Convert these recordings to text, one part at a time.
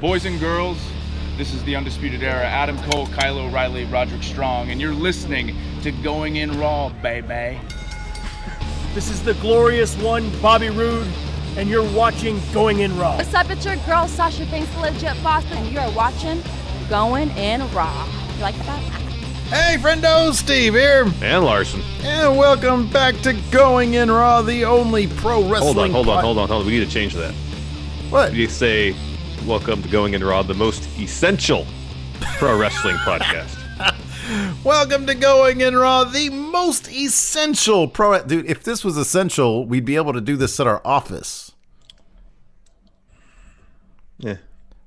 Boys and girls, this is the Undisputed Era. Adam Cole, Kyle O'Reilly, Roderick Strong, and you're listening to Going In Raw, baby. This is the glorious one, Bobby Roode, and you're watching Going In Raw. What's up? It's your girl Sasha Banks, the legit boss, and you're watching Going In Raw. You like that? Hey, friendo, Steve here, And Larson. and welcome back to Going In Raw, the only pro wrestling. Hold on, hold on, pod- hold on, hold on. We need to change that. What? You say, welcome to Going in Raw, the most essential pro wrestling podcast. Welcome to Going In Raw, the most essential pro. Dude, if this was essential, we'd be able to do this at our office. Yeah.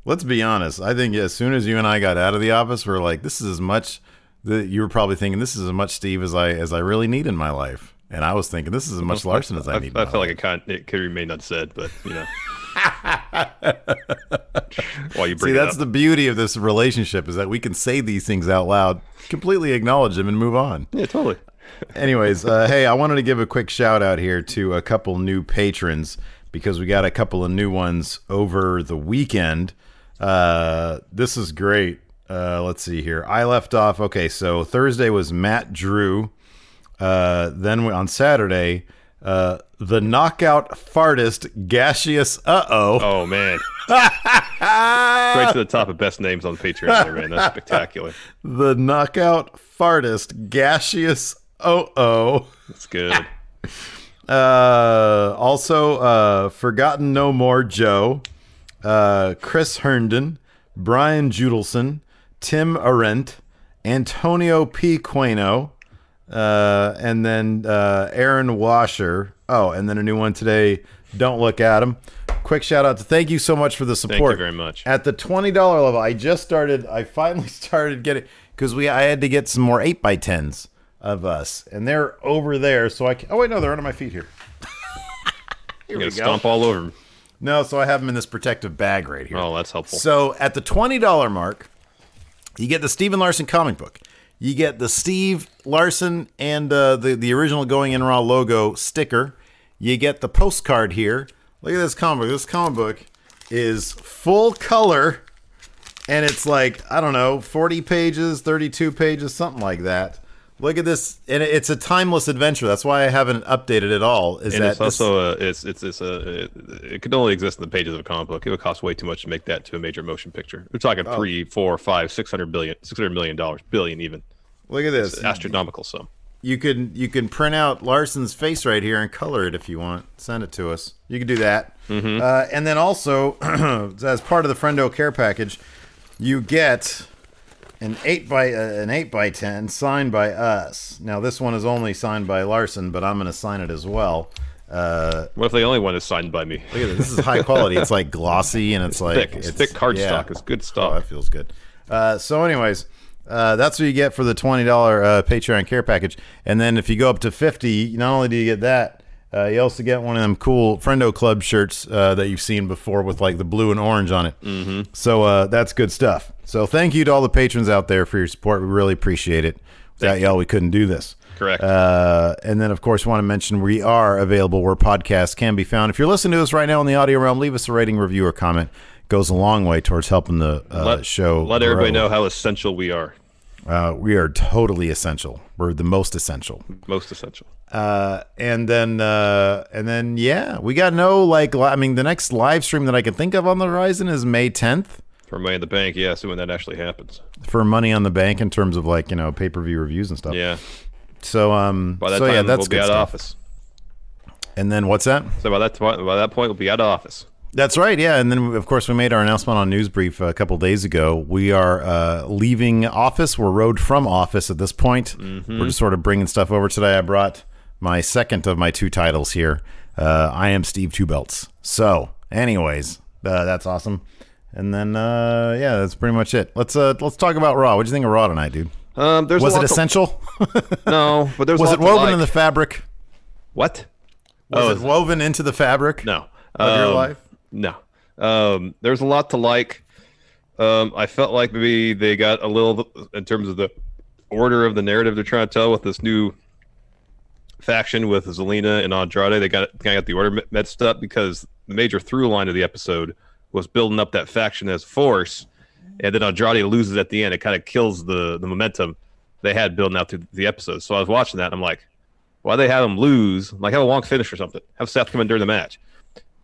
Let's be honest. I think as soon as you and I got out of the office, we're like, this is as much. that you were probably thinking this is as much Steve as I as I really need in my life, and I was thinking this is as much Larson as I I, need. I my felt like it, it could remain unsaid, but, you know. While you See, that's the beauty of this relationship is that we can say these things out loud, completely acknowledge them, and move on. Yeah, totally. Anyways, uh, hey, I wanted to give a quick shout out here to a couple new patrons because we got a couple of new ones over the weekend. Uh, this is great. Uh, let's see here. I left off. Okay, so Thursday was Matt Drew. Uh, then we, on Saturday, uh, the knockout fartist gaseous. Uh oh. Oh, man. right to the top of best names on Patreon there, man. That's spectacular. The knockout fartist gaseous. Oh oh. That's good. Uh, also, uh, Forgotten No More Joe, uh, Chris Herndon, Brian Judelson, Tim Arendt, Antonio P. Queno, uh, and then uh, Aaron Washer. Oh, and then a new one today. Don't look at him. Quick shout out to thank you so much for the support. Thank you very much. At the twenty dollar level, I just started. I finally started getting because we I had to get some more eight by tens of us, and they're over there. So I can, oh wait no, they're under my feet here. You're going to stomp all over. No, so I have them in this protective bag right here. Oh, that's helpful. So at the twenty dollar mark, you get the Stephen Larson comic book. You get the Steve Larson and uh, the the original Going In Raw logo sticker. You get the postcard here. Look at this comic book. This comic book is full color, and it's like I don't know, forty pages, thirty-two pages, something like that. Look at this, and it's a timeless adventure. That's why I haven't updated it at all. Is and that it's this- also a, it's it's it's a it, it could only exist in the pages of a comic book. It would cost way too much to make that to a major motion picture. We're talking Oh. three, four, five, six hundred billion, six hundred million dollars, billion even. look at this? Astronomical sum. you can you can print out Larson's face right here and color it if you want. Send it to us. You can do that. Uh, and then also, as part of the Friendo Care package, you get an eight by uh, an eight by ten signed by us. Now this one is only signed by Larson, but I'm going to sign it as well. Uh, What if the only one is signed by me? look at this. This is high quality. It's like glossy and it's, like thick. It's thick cardstock. It's good stuff. Oh, that feels good. Uh, so, anyways, uh, that's what you get for the twenty dollar uh, Patreon care package. And then if you go up to fifty, not only do you get that, uh, you also get one of them cool Friendo Club shirts uh, that you've seen before with like the blue and orange on it. Mm-hmm. So uh, that's good stuff. So thank you to all the patrons out there for your support. We really appreciate it. Without y'all, we couldn't do this. Correct. Uh, and then, of course, want to mention we are available where podcasts can be found. If you're listening to us right now in the audio realm, leave us a rating, review, or comment. It Goes a long way towards helping the uh, let show. let everybody know how essential we are. Uh, we are totally essential. We're the most essential. Most essential. Uh, and then, uh, and then, yeah, we got no like. li- I mean, the next live stream that I can think of on the horizon is May 10th For money in the bank, yeah. So when that actually happens, for Money on the Bank in terms of like you know pay per view reviews and stuff. yeah. So um, By that so time, yeah, that's we'll be good out of office. And then what's that? So by that point, by that point, we'll be out of office. That's right, yeah. And then, of course, we made our announcement on Newsbrief a couple days ago. We are uh, leaving office. We're rode from office at this point. We're just sort of bringing stuff over today. I brought my second of my two titles here. Uh, I am Steve Two Belts. So, anyways, uh, that's awesome. And then uh, yeah, that's pretty much it. Let's uh, let's talk about Raw. What do you think of Raw tonight, dude? Um, Was it lot to- essential? no, but there's a Was it woven like. in the fabric? what? Was Oh, it woven into the fabric? No. Of your Um, life? No. Um, there's a lot to like. Um, I felt like maybe they got a little in terms of the order of the narrative they're trying to tell with this new faction with Zelina and Andrade. They got kind of got the order messed up because the major through line of the episode was building up that faction as force, and then Andrade loses at the end. It kind of kills the the momentum they had building out through the episode. So I was watching that, and I'm like, why they have him lose? Like have a long finish or something. Have Seth come in during the match.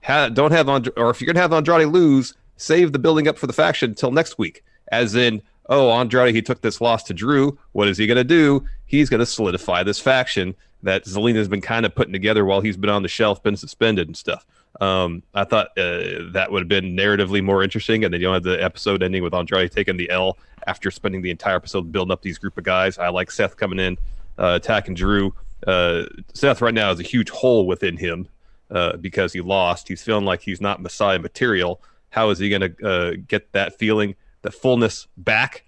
Ha- don't have And- or if you're gonna have Andrade lose, save the building up for the faction until next week. As in, oh, Andrade he took this loss to Drew. What is he gonna do? He's gonna solidify this faction that Zelina's been kind of putting together while he's been on the shelf, been suspended and stuff. Um, I thought uh, that would have been narratively more interesting, and then you don't have the episode ending with Andrade taking the L after spending the entire episode building up these group of guys. I like Seth coming in, uh, attacking Drew. Uh, Seth right now is a huge hole within him uh, because he lost. He's feeling like he's not Messiah material. How is he going to uh, get that feeling, the fullness back,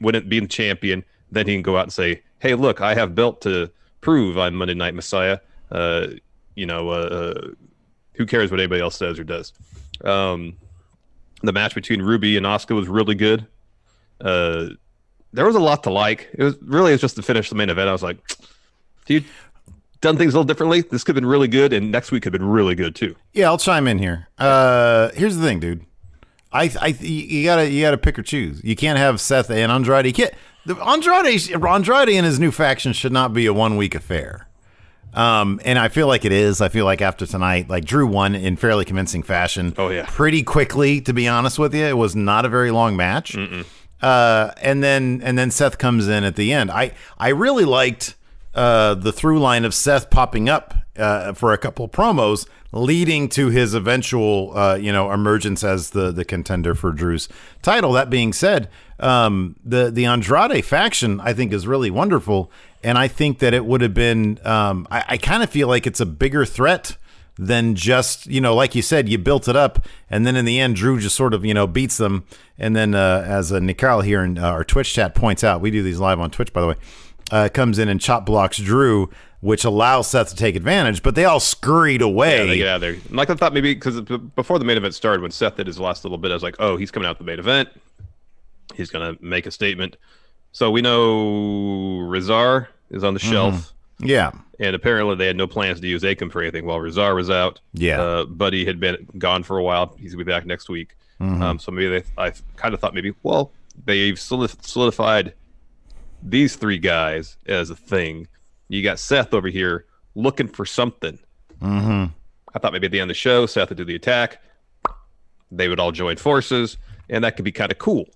when it being champion? Then he can go out and say, "Hey, look, I have built to prove I'm Monday Night Messiah." Uh, you know, uh, uh, who cares what anybody else says or does? Um, the match between Ruby and Asuka was really good. Uh, there was a lot to like. It was really it's just to finish the main event. I was like, dude, done things a little differently. This could have been really good, and next week could have been really good too. Yeah, I'll chime in here. Uh, here's the thing, dude. I, I, you gotta, you gotta pick or choose. You can't have Seth and Andrade. You can't. The Andrade, Andrade and his new faction should not be a one week affair. Um, and I feel like it is. I feel like after tonight, like Drew won in fairly convincing fashion. Oh, yeah. pretty quickly. To be honest with you, it was not a very long match. Uh, and then and then Seth comes in at the end. I I really liked uh, the through line of Seth popping up uh, for a couple promos, leading to his eventual uh, you know emergence as the the contender for Drew's title. That being said, um, the the Andrade faction I think is really wonderful, and I think that it would have been. Um, I, I kind of feel like it's a bigger threat than just you know like you said you built it up and then in the end drew just sort of you know beats them and then uh, as uh, here in uh, our twitch chat points out we do these live on twitch by the way uh, comes in and chop blocks drew which allows seth to take advantage but they all scurried away Yeah, they get out of there. Like I thought maybe because before the main event started, when Seth did his last little bit, I was like, oh, he's coming out the main event. He's gonna make a statement. So we know Rezar is on the shelf. yeah and apparently they had no plans to use Akam for anything while Rezar was out. Yeah. uh, Buddy had been gone for a while. He's gonna be back next week. Mm-hmm. Um, so maybe they, I kind of thought maybe, well, they've solidified these three guys as a thing. You got Seth over here looking for something. Mm-hmm. I thought maybe at the end of the show, Seth would do the attack. They would all join forces, and that could be kind of cool.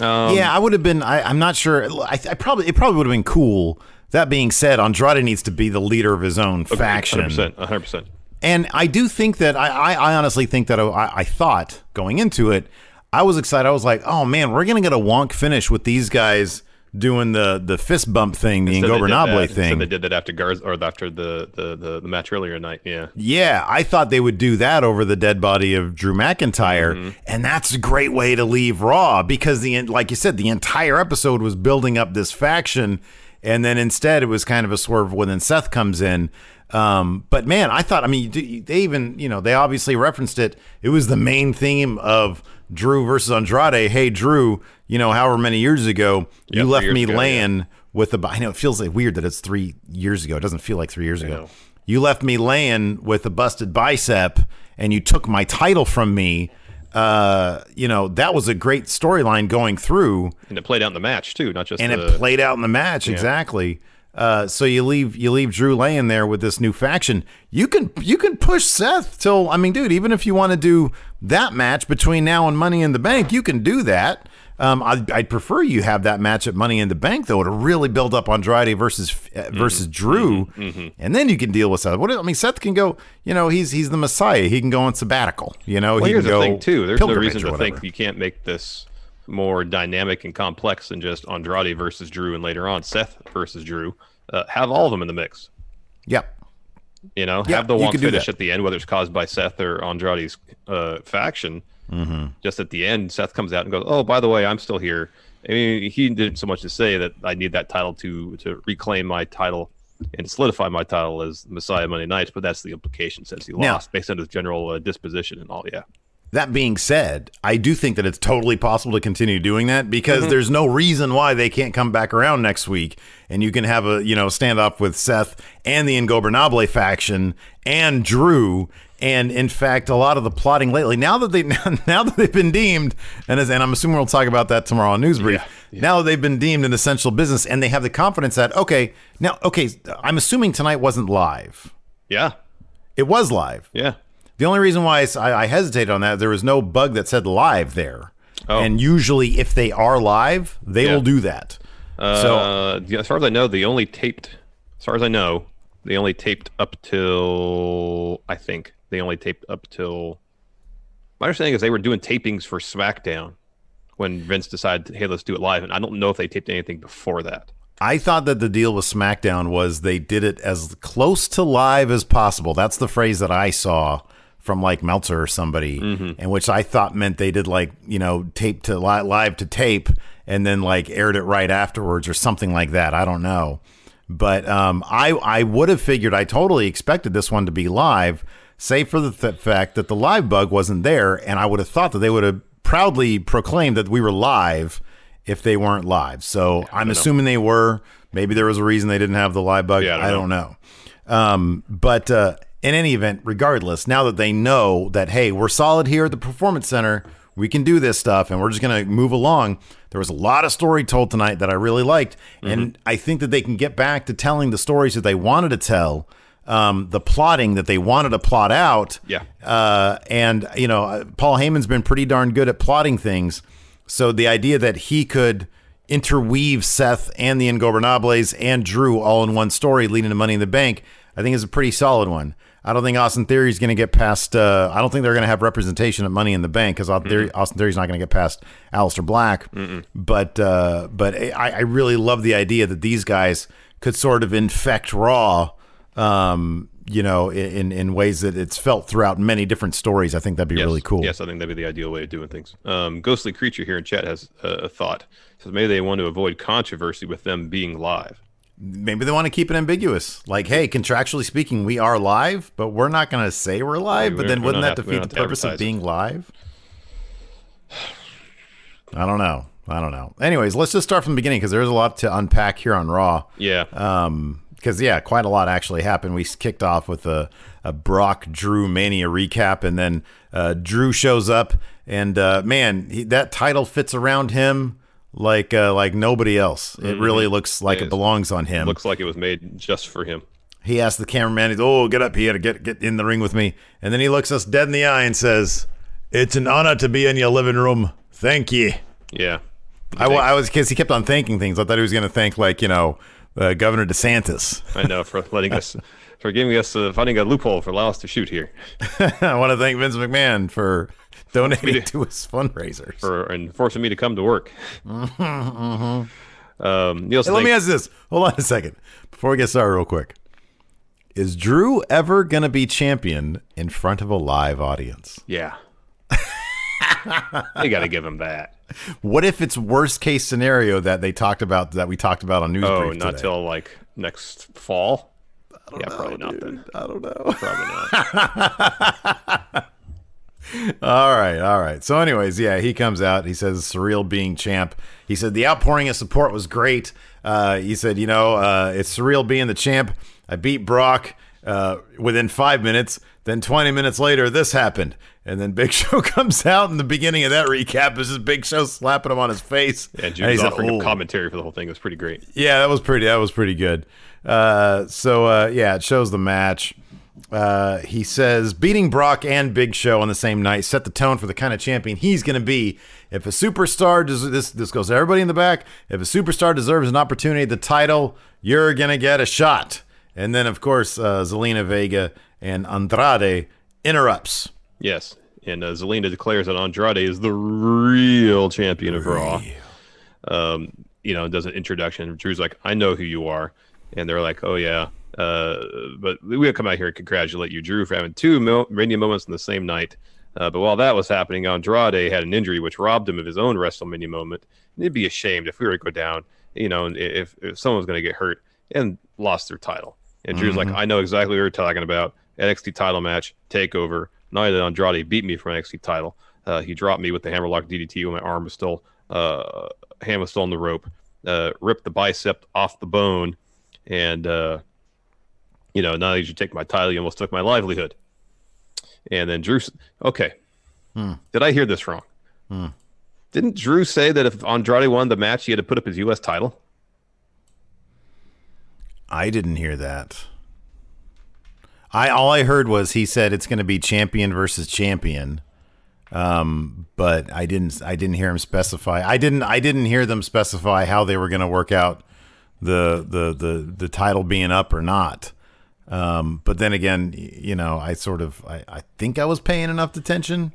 Um, yeah i would have been I, i'm not sure I, I probably it probably would have been cool that being said andrade needs to be the leader of his own faction 100%. 100%. And I do think that I, I, I honestly think that I, I thought going into it, I was excited. I was like, oh man, we're gonna get a wonk finish with these guys doing the the fist bump thing, the Said they did Ingobernable thing. They did that after Garza or after the, the, the, the match earlier tonight. Yeah. Yeah, I thought they would do that over the dead body of Drew McIntyre, Mm-hmm. and that's a great way to leave Raw because the like you said, the entire episode was building up this faction, and then instead it was kind of a swerve when then Seth comes in. Um, but man, I thought, I mean, they even, you know, they obviously referenced it. It was the main theme of Drew versus Andrade. Hey, Drew, you know, however many years ago, Yeah, you left me ago, yeah. laying with the. I know it feels like weird that it's three years ago. It doesn't feel like three years ago. know. You left me laying with a busted bicep, and you took my title from me. Uh, you know that was a great storyline going through, And it played out in the match too, not just and the, it played out in the match exactly. Uh, so you leave you leave Drew laying there with this new faction. You can you can push Seth till I mean, dude. Even if you want to do that match between now and Money in the Bank, you can do that. Um, I'd, I'd prefer you have that match at Money in the Bank though to really build up Andrade versus uh, versus Drew, and then you can deal with Seth. What I mean, Seth can go. You know, he's he's the Messiah. He can go on sabbatical. You know, Well, he here's can the go thing too. There's no pilgrimage reason to think you can't make this more dynamic and complex than just Andrade versus Drew, and later on Seth versus Drew. Uh, have all of them in the mix. Yep. You know, Yeah, have the one finish at the end, whether it's caused by Seth or Andrade's uh, faction. Mm-hmm. Just at the end, Seth comes out and goes, "Oh, by the way, I'm still here." I mean, he didn't so much to say that I need that title to to reclaim my title and solidify my title as Messiah Monday Nights, but that's the implication since he Now- lost based on his general uh, disposition and all. Yeah, That being said, I do think that it's totally possible to continue doing that because mm-hmm. there's no reason why they can't come back around next week and you can have a you know standoff with Seth and the Ingobernable faction and Drew. And in fact, a lot of the plotting lately, now that they now that they've been deemed, and as, and I'm assuming we'll talk about that tomorrow on News Brief. Now that they've been deemed an essential business, and they have the confidence that okay, now okay, I'm assuming tonight wasn't live. yeah, It was live. yeah. The only reason why I hesitated on that, there was no bug that said live there. Oh. And usually, if they are live, they Yeah. will do that. so, Uh, yeah, as far as I know, they only taped. As far as I know, they only taped up till I think they only taped up till. My understanding is they were doing tapings for SmackDown when Vince decided, "Hey, let's do it live." And I don't know if they taped anything before that. I thought that the deal with SmackDown was they did it as close to live as possible. That's the phrase that I saw from like Meltzer or somebody, and which I thought meant they did like you know tape to li- live to tape, and then like aired it right afterwards or something like that. I don't know, but um, I I would have figured I totally expected this one to be live, save for the th- fact that the live bug wasn't there, and I would have thought that they would have proudly proclaimed that we were live if they weren't live. So I'm assuming they were. Maybe there was a reason they didn't have the live bug. Yeah, I I don't don't know. Um, but uh, in any event, regardless, now that they know that hey, we're solid here at the Performance Center, we can do this stuff, and we're just gonna move along. There was a lot of story told tonight that I really liked, and I think that they can get back to telling the stories that they wanted to tell. Um, the plotting that they wanted to plot out, Yeah. uh, and you know, uh, Paul Heyman's been pretty darn good at plotting things. So the idea that he could interweave Seth and the Ingobernables and Drew all in one story leading to Money in the Bank, I think is a pretty solid one. I don't think Austin Theory is going to get past. Uh, I don't think they're going to have representation at Money in the Bank because Austin, Theory, Austin Theory's not going to get past Aleister Black. But uh, but I, I really love the idea that these guys could sort of infect Raw. Um, you know, in in ways that it's felt throughout many different stories. I think that'd be Yes. really cool. Yes, I think that'd be the ideal way of doing things. Um, Ghostly Creature here in chat has uh, a thought. Says maybe they want to avoid controversy with them being live. Maybe they want to keep it ambiguous. Like, hey, contractually speaking, we are live, but we're not going to say we're live. But then wouldn't that have- defeat the purpose of being live? I don't know. I don't know. Anyways, let's just start from the beginning because there's a lot to unpack here on Raw. Yeah. Um, because yeah, quite a lot actually happened. We kicked off with a, a Brock Drew Mania recap, and then uh, Drew shows up, and uh, man, he, that title fits around him like uh, like nobody else. It really looks like Mm-hmm. It it belongs on him. Looks like it was made just for him. He asked the cameraman, he's, oh, get up here, to get get in the ring with me. And then he looks us dead in the eye and says, it's an honor to be in your living room. Thank you. Yeah. I, I was, because he kept on thanking things. I thought he was going to thank, like, you know, uh, Governor DeSantis. I know for letting us, for giving us, uh, finding a loophole for allow us to shoot here, I want to thank Vince McMahon for donating to- to his fundraisers. for and forcing me to come to work. Um, Niels, Hey, let me ask this. Hold on a second. Before we get started, real quick. Is Drew ever going to be champion in front of a live audience? yeah. you got to give him that. What if it's worst case scenario that they talked about that we talked about on News Oh, Brief not today? till like next fall. yeah, probably not then. I don't know. Probably not. All right, all right. So, anyways, yeah, he comes out. He says, "Surreal being champ." He said the outpouring of support was great. Uh, he said, "You know, uh, it's surreal being the champ. I beat Brock uh, within five minutes. Then 20 minutes later, this happened." And then Big Show comes out, and the beginning of that recap is just Big Show slapping him on his face. Yeah, And Jude's he's like, offering "Oh." commentary for the whole thing. It was pretty great. Yeah, that was pretty. That was pretty good. Uh, so uh, yeah, it shows the match. Uh, he says beating Brock and Big Show on the same night set the tone for the kind of champion he's going to be. If a superstar does this, this goes to everybody in the back. If a superstar deserves an opportunity at the title, you're going to get a shot. And then of course, uh, Zelina Vega and Andrade interrupts. Yes. And uh, Zelina declares that Andrade is the real champion of Raw. Um, you know, does an introduction. Drew's like, I know who you are. And they're like, oh, yeah. Uh, but we'll come out here and congratulate you, Drew, for having two Mil- Mania moments in the same night. Uh, but while that was happening, Andrade had an injury which robbed him of his own WrestleMania moment. And it'd be ashamed if we were to go down, you know, if, if someone was going to get hurt and lost their title. And Drew's like, I know exactly what you're talking about. NXT title match, takeover. Not only did Andrade beat me for an NXT title, uh, he dropped me with the hammerlock DDT when my arm was still, uh, hand was still on the rope, uh, ripped the bicep off the bone, and, uh, you know, now that you take my title, you almost took my livelihood. And then Drew, okay, did I hear this wrong? Didn't Drew say that if Andrade won the match, he had to put up his U.S. title? I didn't hear that. I all I heard was he said it's going to be champion versus champion. Um, but I didn't I didn't hear him specify. I didn't I didn't hear them specify how they were going to work out the the the the title being up or not. Um, but then again, you know, I sort of I, I think I was paying enough attention,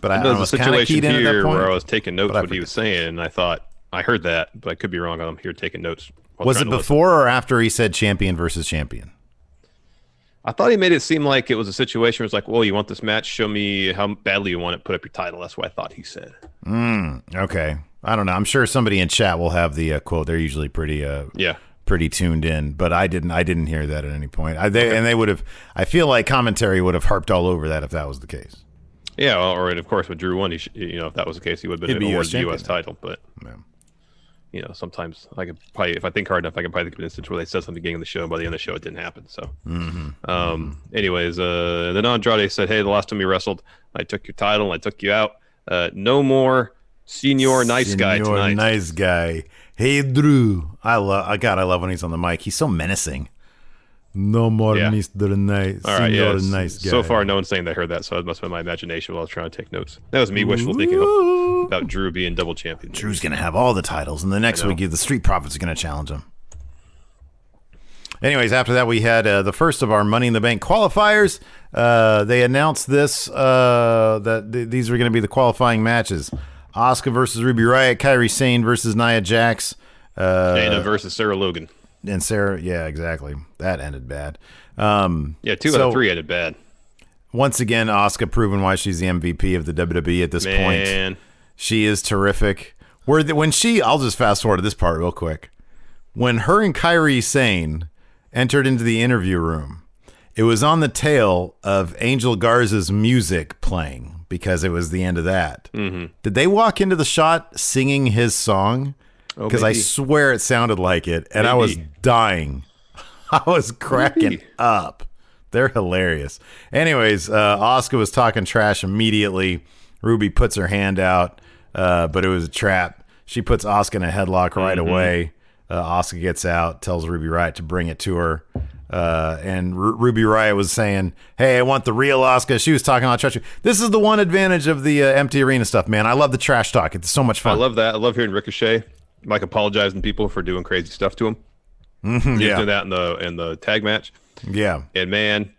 but I, I was a situation keyed in that here point. where I was taking notes what he was saying, and I thought I heard that, but I could be wrong. I'm here taking notes. was it to listen. before or after he said champion versus champion? I thought he made it seem like it was a situation where it's like, well, you want this match? Show me how badly you want it. Put up your title. That's what I thought he said. Okay, I don't know. I'm sure somebody in chat will have the uh, quote. They're usually pretty uh, Yeah. Pretty tuned in, but I didn't. I didn't hear that at any point. I, they, And they would have. I feel like commentary would have harped all over that if that was the case. Yeah, well, or of course, with Drew won, he sh- you know, if that was the case, he would have been be awarded the U.S. title. But Yeah. you know, sometimes I could probably, if I think hard enough, I can probably think of an instance where they said something beginning of the show, and by the end of the show, it didn't happen. So, um, anyways, uh, then Andrade said, "Hey, the last time we wrestled, I took your title, and I took you out. Uh, no more senior nice guy tonight." Nice guy. Hey Drew. I love. I God. I love when he's on the mic. He's so menacing. No more Yeah. Mr. Nice. All right, yeah. Nice guy. So far, no one's saying they heard that, so it must have been my imagination while I was trying to take notes. That was me wishful thinking about Drew being double champion. Drew's gonna have all the titles, and the next week the Street Profits are gonna challenge him. Anyways, after that we had uh, the first of our Money in the Bank qualifiers. Uh, they announced this uh, that th- these were going to be the qualifying matches: Asuka versus Ruby Riott, Kairi Sane versus Nia Jax, uh, Dana versus Sarah Logan. and Sarah. Yeah, exactly. That ended bad. Um, Yeah, two out of three ended bad. Once again, Asuka proving why she's the MVP of the WWE at this point. She is terrific. Where the, when she, I'll just fast forward to this part real quick. When her and Kairi Sane entered into the interview room, it was on the tail of Angel Garza's music playing because it was the end of that. Mm-hmm. Did they walk into the shot singing his song? Because I swear it sounded like it, and I was dying. I was cracking Maybe. up. They're hilarious. Anyways, uh, Asuka was talking trash immediately. Ruby puts her hand out, uh, but it was a trap. She puts Asuka in a headlock right Mm-hmm. away. Uh, Asuka gets out, tells Ruby Riott to bring it to her. Uh, and Ru Ruby Riott was saying, "Hey, I want the real Asuka." She was talking about trash. This is the one advantage of the uh, empty arena stuff, man. I love the trash talk. It's so much fun. I love that. I love hearing Ricochet, like apologizing to people for doing crazy stuff to him. Mm-hmm, yeah. doing that in the in the tag match, yeah, and man,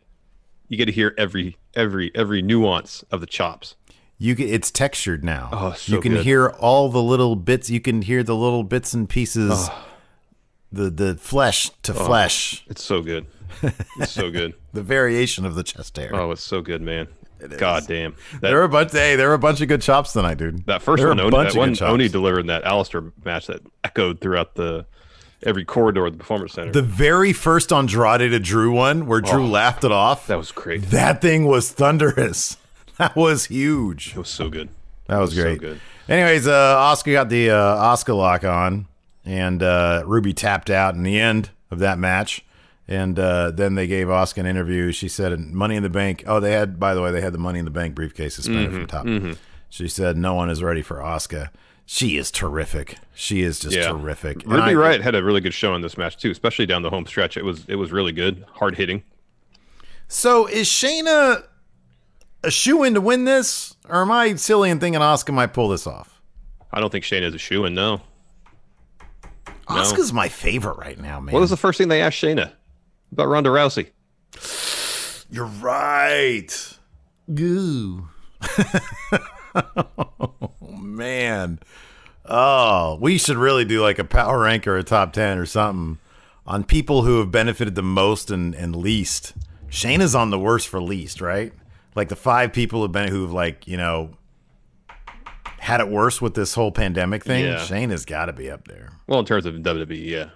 you get to hear every every every nuance of the chops. You can, it's textured now. Oh, so you can good. hear all the little bits. You can hear the little bits and pieces. Oh. The the flesh to flesh. It's so good. It's so good. The variation of the chest hair. Oh, it's so good, man. God damn. That, there were a bunch. Hey, there were a bunch of good chops tonight, dude. that first there one, Oney, that one. Oney delivered in that Aleister match that echoed throughout the every corridor of the performance center. The very first Andrade to Drew one, where Drew Oh. laughed it off. that was great. that thing was thunderous. That was huge. It was so good. That was so great. good. Anyways, uh, Asuka got the uh, Asuka lock on, and uh, Ruby tapped out in the end of that match. And uh, then they gave Asuka an interview. She said, "Money in the Bank." Oh, they had, by the way, they had the Money in the Bank briefcase suspended Mm-hmm, from top. She said, "No one is ready for Asuka. She is terrific. She is just Yeah. terrific." And Ruby I- Riot had a really good show in this match too, especially down the home stretch. It was it was really good, hard hitting. So is Shayna a shoe in to win this, or am I silly and thinking Asuka might pull this off? I don't think Shane is a shoe in. no. No. Asuka's my favorite right now, man. What was the first thing they asked Shayna about Ronda Rousey? You're right. Goo. oh, man. Oh, we should really do like a power rank or a top 10 or something on people who have benefited the most and, and least. Shayna's on the worst for least, right? like the five people who've been who've like you know had it worse with this whole pandemic thing. Yeah. Shane has got to be up there. Well, in terms of WWE, yeah.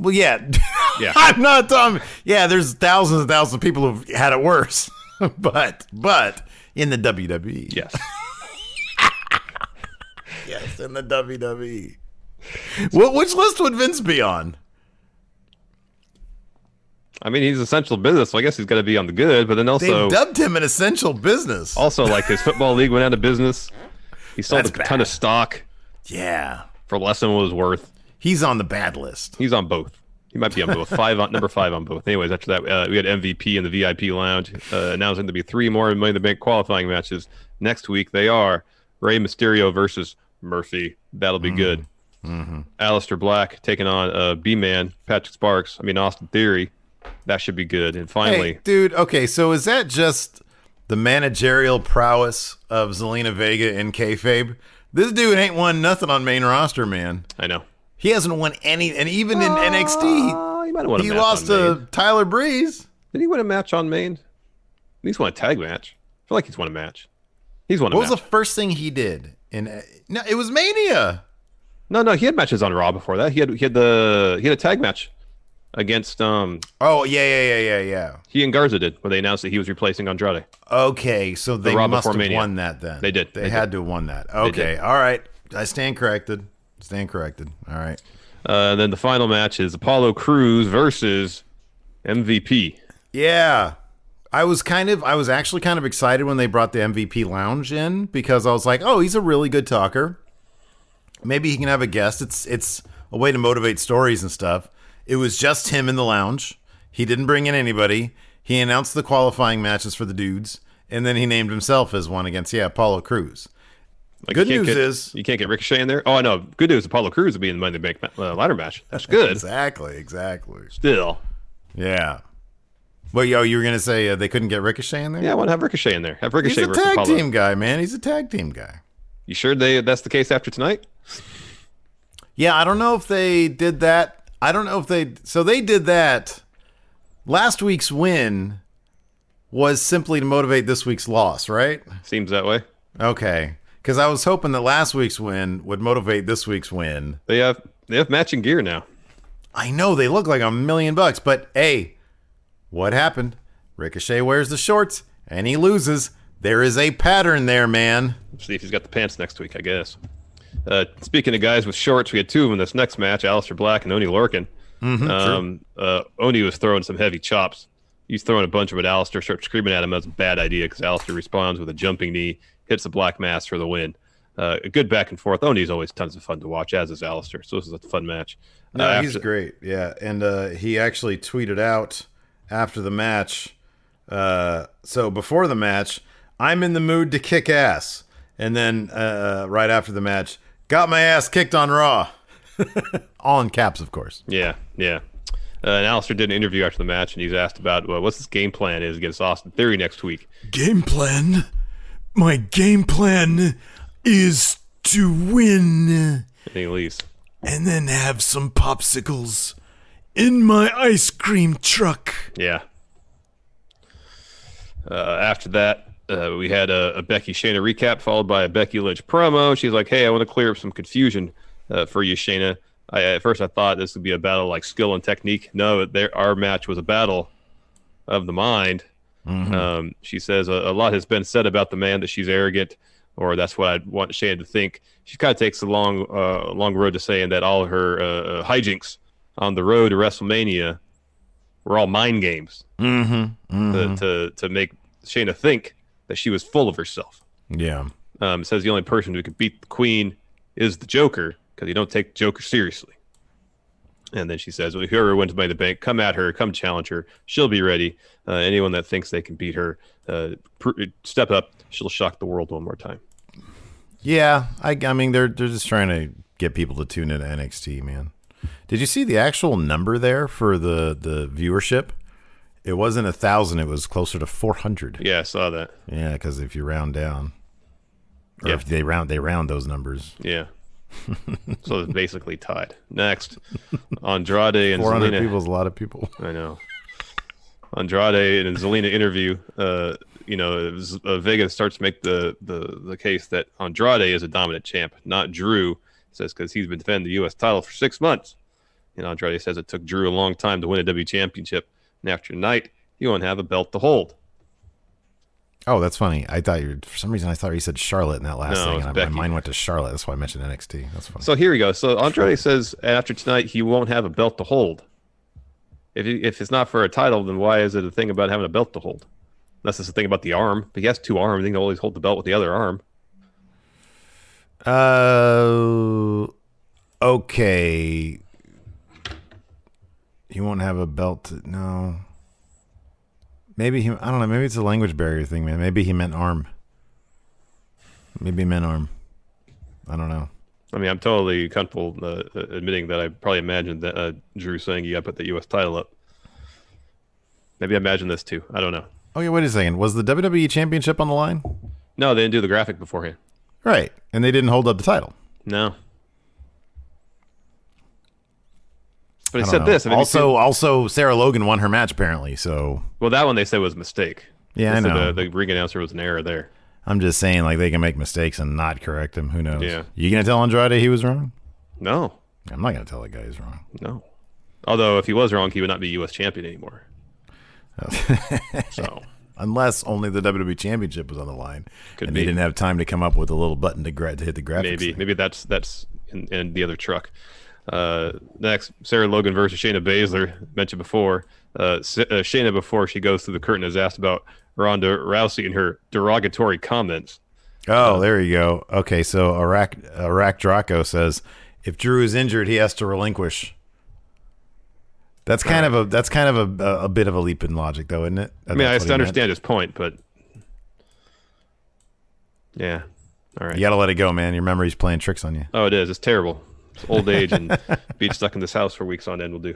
Well, yeah, Yeah. I'm not talking. Yeah, there's thousands and thousands of people who've had it worse, but but in the WWE, Yes. yes, in the WWE. What which list would Vince be on? I mean, he's essential business, so I guess he's got to be on the good. But then also, also, dubbed him an essential business. also like his football league went out of business. He sold That's a ton of stock Yeah, for less than what it was worth. he's on the bad list. He's on both. He might be on both. Five on number five on both. Anyways, after that, uh, we had MVP in the VIP lounge uh, announcing to be three more Money in the Bank qualifying matches next week. They are Rey Mysterio versus Murphy. That'll be good. Mm-hmm. Aleister Black taking on uh, B Man Patrick Sparks. I mean Austin Theory. That should be good. And finally, Hey, dude. Okay, so is that just the managerial prowess of Zelina Vega in kayfabe? This dude ain't won nothing on main roster, man. I know. He hasn't won any, and even in NXT, Uh, he might have won a he lost to Maine. Tyler Breeze. Did he win a match on Maine? He's won a tag match. I feel like he's won a match. He's won a What was the first thing he did? In no, it was Mania. No, no, he had matches on Raw before that. He had he had the he had a tag match against um Oh yeah, yeah, yeah, yeah, yeah. he and Garza did when they announced that he was replacing Andrade. Okay, so they Raw must have Mania. won that then. They did. They, They had to have won that. Okay, all right. I stand corrected. Stand corrected. All right. Uh, then the final match is Apollo Crews versus MVP. Yeah. I was kind of I was actually kind of excited when they brought the MVP lounge in because I was like, "Oh, he's a really good talker. Maybe he can have a guest. It's it's a way to motivate stories and stuff." It was just him in the lounge. He didn't bring in anybody. He announced the qualifying matches for the dudes and then he named himself as one against yeah, Apollo Crews. Like, Good news get- is- you can't get Ricochet in there. Oh, I know. Good news, Apollo Crews will be in the the Bank uh, ladder match. That's good. Exactly, exactly. Still, Yeah. Well, yo, you were gonna say uh, they couldn't get Ricochet in there? yeah, I want to have Ricochet in there. Have Ricochet he's a tag Apollo. team guy, man. He's a tag team guy. You sure they that's the case after tonight? Yeah, I don't know if they did that. I don't know if they. So they did that. Last week's win was simply to motivate this week's loss, right? Seems that way. Okay. Because I was hoping that last week's win would motivate this week's win. They have they have matching gear now. I know they look like a million bucks, but hey, what happened? Ricochet wears the shorts and he loses. There is a pattern there, man. See if he's got the pants next week, I guess. Uh, speaking of guys with shorts, we had two of them in this next match: Aleister Black and Oney Lorcan. um, uh, Oney was throwing some heavy chops. He's throwing a bunch of it. Aleister starts screaming at him. That's a bad idea because Aleister responds with a jumping knee, hits the Black Mass for the win. Uh, a good back and forth. Oney's always tons of fun to watch, as is Aleister. So this is a fun match. No, Uh, he's after- great. Yeah, and uh, he actually tweeted out after the match. Uh, so before the match, I'm in the mood to kick ass, and then uh, right after the match, got my ass kicked on Raw. All in caps, of course. Yeah, yeah. Uh, and Aleister did an interview after the match, and he's asked about well, what's his game plan is against Austin Theory next week. Game plan? My game plan is to win And he leaves. and then have some popsicles in my ice cream truck. Yeah. Uh, after that, uh, we had a, a Becky Shayna recap followed by a Becky Lynch promo. She's like, "Hey, I want to clear up some confusion uh, for you, Shayna. I, at first, I thought this would be a battle like skill and technique. No, there, our match was a battle of the mind." Um, she says a, a lot has been said about the man that she's arrogant, or that's what I want Shayna to think. She kind of takes a long, uh, long road to saying that all her uh, hijinks on the road to WrestleMania were all mind games Mm-hmm. to, to to make Shayna think that she was full of herself. Yeah. Um, says the only person who could beat the Queen is the Joker because you don't take the Joker seriously. And then she says, well, whoever wins by the bank, come at her, come challenge her. She'll be ready. Uh, anyone that thinks they can beat her, uh, pr- step up. She'll shock the world one more time. Yeah. I, I mean, they're they're just trying to get people to tune into NXT, man. Did you see the actual number there for the the viewership? It wasn't a thousand; it was closer to four hundred. Yeah, I saw that. Yeah, because if you round down, or Yeah. if they round, they round those numbers. Yeah. so it's basically tied. Next, Andrade and Four hundred Zelina. people is a lot of people. I know. Andrade in a Zelina interview, uh, you know, uh, Vega starts to make the, the the case that Andrade is a dominant champ, not Drew. Says because he's been defending the U.S. title for six months. And Andrade says it took Drew a long time to win a W championship, and after tonight, he won't have a belt to hold. Oh, that's funny. I thought you for some reason I thought you said Charlotte in that last No, thing, and I- my mind went to Charlotte. That's why I mentioned NXT. That's funny. So here we go. So Andrade says after tonight he won't have a belt to hold. If he, if it's not for a title, then why is it a thing about having a belt to hold? Unless it's a thing about the arm. But he has two arms. He can always hold the belt with the other arm. Uh, okay. He won't have a belt. To, no. Maybe he. I don't know. Maybe it's a language barrier thing, man. Maybe he meant arm. Maybe he meant arm. I don't know. I mean, I'm totally comfortable uh, admitting that I probably imagined that uh, Drew saying you got to put the U.S. title up. Maybe I imagined this too. I don't know. Okay, wait a second. Was the WWE Championship on the line? No, they didn't do the graphic beforehand. Right, and they didn't hold up the title. No. But I he said know. this. I mean, you see- also, also Sarah Logan won her match apparently. So well, that one they said was a mistake. Yeah, They I uh, know. The, the ring announcer was an error there. I'm just saying, like they can make mistakes and not correct them. Who knows? Yeah. You gonna tell Andrade he was wrong? No, I'm not gonna tell that guy he's wrong. no. Although if he was wrong, he would not be U.S. champion anymore. so Unless only the WWE Championship was on the line, Could and be. they didn't have time to come up with a little button to, gra- to hit the graphics. maybe thing. maybe that's that's in, in the other truck. Uh, next, Sarah Logan versus Shayna Baszler mentioned before. Uh, S- uh, Shayna before she goes through the curtain is asked about Ronda Rousey and her derogatory comments. Oh, there you go. Okay, so Iraq Iraq Draco says if Drew is injured, he has to relinquish. That's kind of a that's kind of a, a, bit of a leap in logic, though, isn't it? I mean, I That's what he meant. understand his point, but yeah, all right. You got to let it go, man. Your memory's playing tricks on you. Oh, it is. It's terrible. Old age and being stuck in this house for weeks on end will do.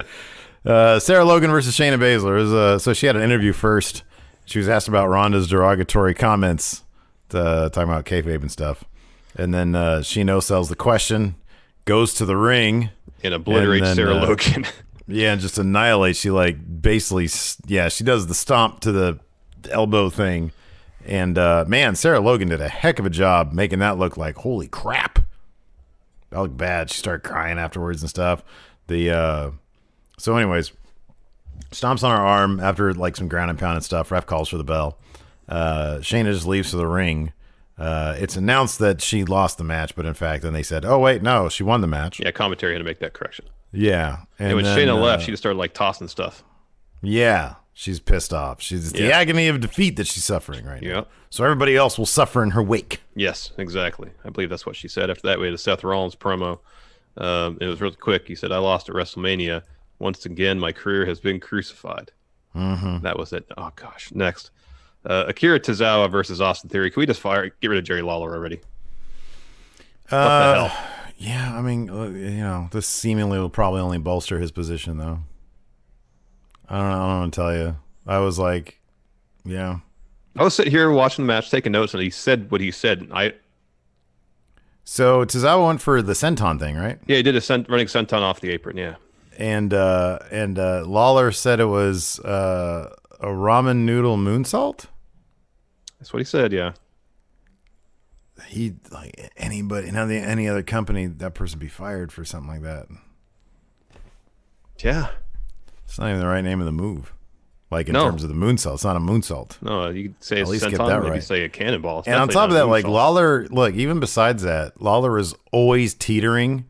Uh, Sarah Logan versus Shayna Baszler. Was, uh, so she had an interview first. She was asked about Ronda's derogatory comments, uh, talking about kayfabe and stuff. And then uh, she no sells the question, goes to the ring, And obliterate then, Sarah uh, Logan. yeah, and just annihilates. She like basically, yeah, she does the stomp to the elbow thing. And uh, man, Sarah Logan did a heck of a job making that look like holy crap. That look bad. She started crying afterwards and stuff. The uh, so, anyways, stomps on her arm after like some ground and pound and stuff. Ref calls for the bell. Uh, Shayna just leaves to the ring. Uh, it's announced that she lost the match, but in fact, then they said, "Oh wait, no, she won the match." yeah, commentary had to make that correction. Yeah, And, when then, Shayna left, uh, she just started like tossing stuff. yeah, she's pissed off. She's the agony of defeat that she's suffering right now. Yep. So everybody else will suffer in her wake. Yes, exactly. I believe that's what she said. After that, we had a Seth Rollins promo. Um, it was really quick. He said, "I lost at WrestleMania. Once again, my career has been crucified." Mm-hmm. That was it. Oh gosh. Next, uh, Akira Tozawa versus Austin Theory. Can we just fire get rid of Jerry Lawler already? What the Uh, hell? Yeah, I mean, uh, you know, this seemingly will probably only bolster his position, though. I don't. I don't want to tell you. I was like, yeah. I was sitting here watching the match, taking notes, and he said what he said. I So Tozawa went for the senton thing, right? yeah, he did a cent, running senton off the apron. Yeah, And uh and uh Lawler said it was uh a ramen noodle moonsault. that's what he said. Yeah, He like anybody in any any other company, that person be fired for something like that. yeah. It's not even the right name of the move. Like in No. terms of the moonsault, it's not a moonsault. No, you could say At least senton, get that right. say a cannonball. It's And on top of that, like. Lawler, look, even besides that, Lawler is always teetering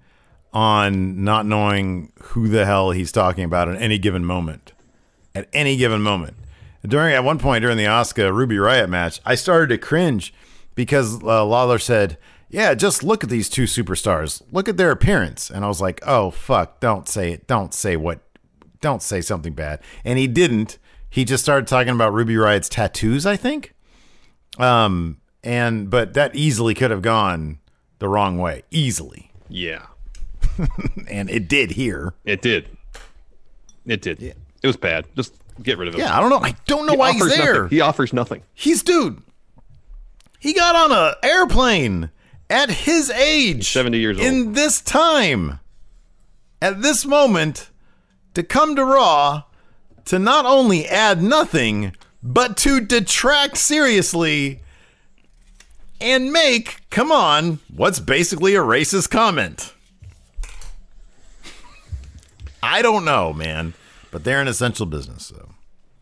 on not knowing who the hell he's talking about at any given moment. At any given moment. During at one point during the Asuka Ruby Riott match, I started to cringe because uh, Lawler said, "Yeah, just look at these two superstars. Look at their appearance." And I was like, "Oh fuck, don't say it. Don't say what don't say something bad." And he didn't. He just started talking about Ruby Riott's tattoos, I think. Um, and but that easily could have gone the wrong way, easily, yeah, and it did here. it did. It did. Yeah. It was bad. Just get rid of him. Yeah, I don't know. I don't know He why he's there. nothing. He offers nothing. He's dude. He got on a airplane at his age, 70 years old. in this time, at this moment, to come to Raw to not only add nothing but to detract seriously and make, come on, what's basically a racist comment. I don't know, man, but they're an essential business, so.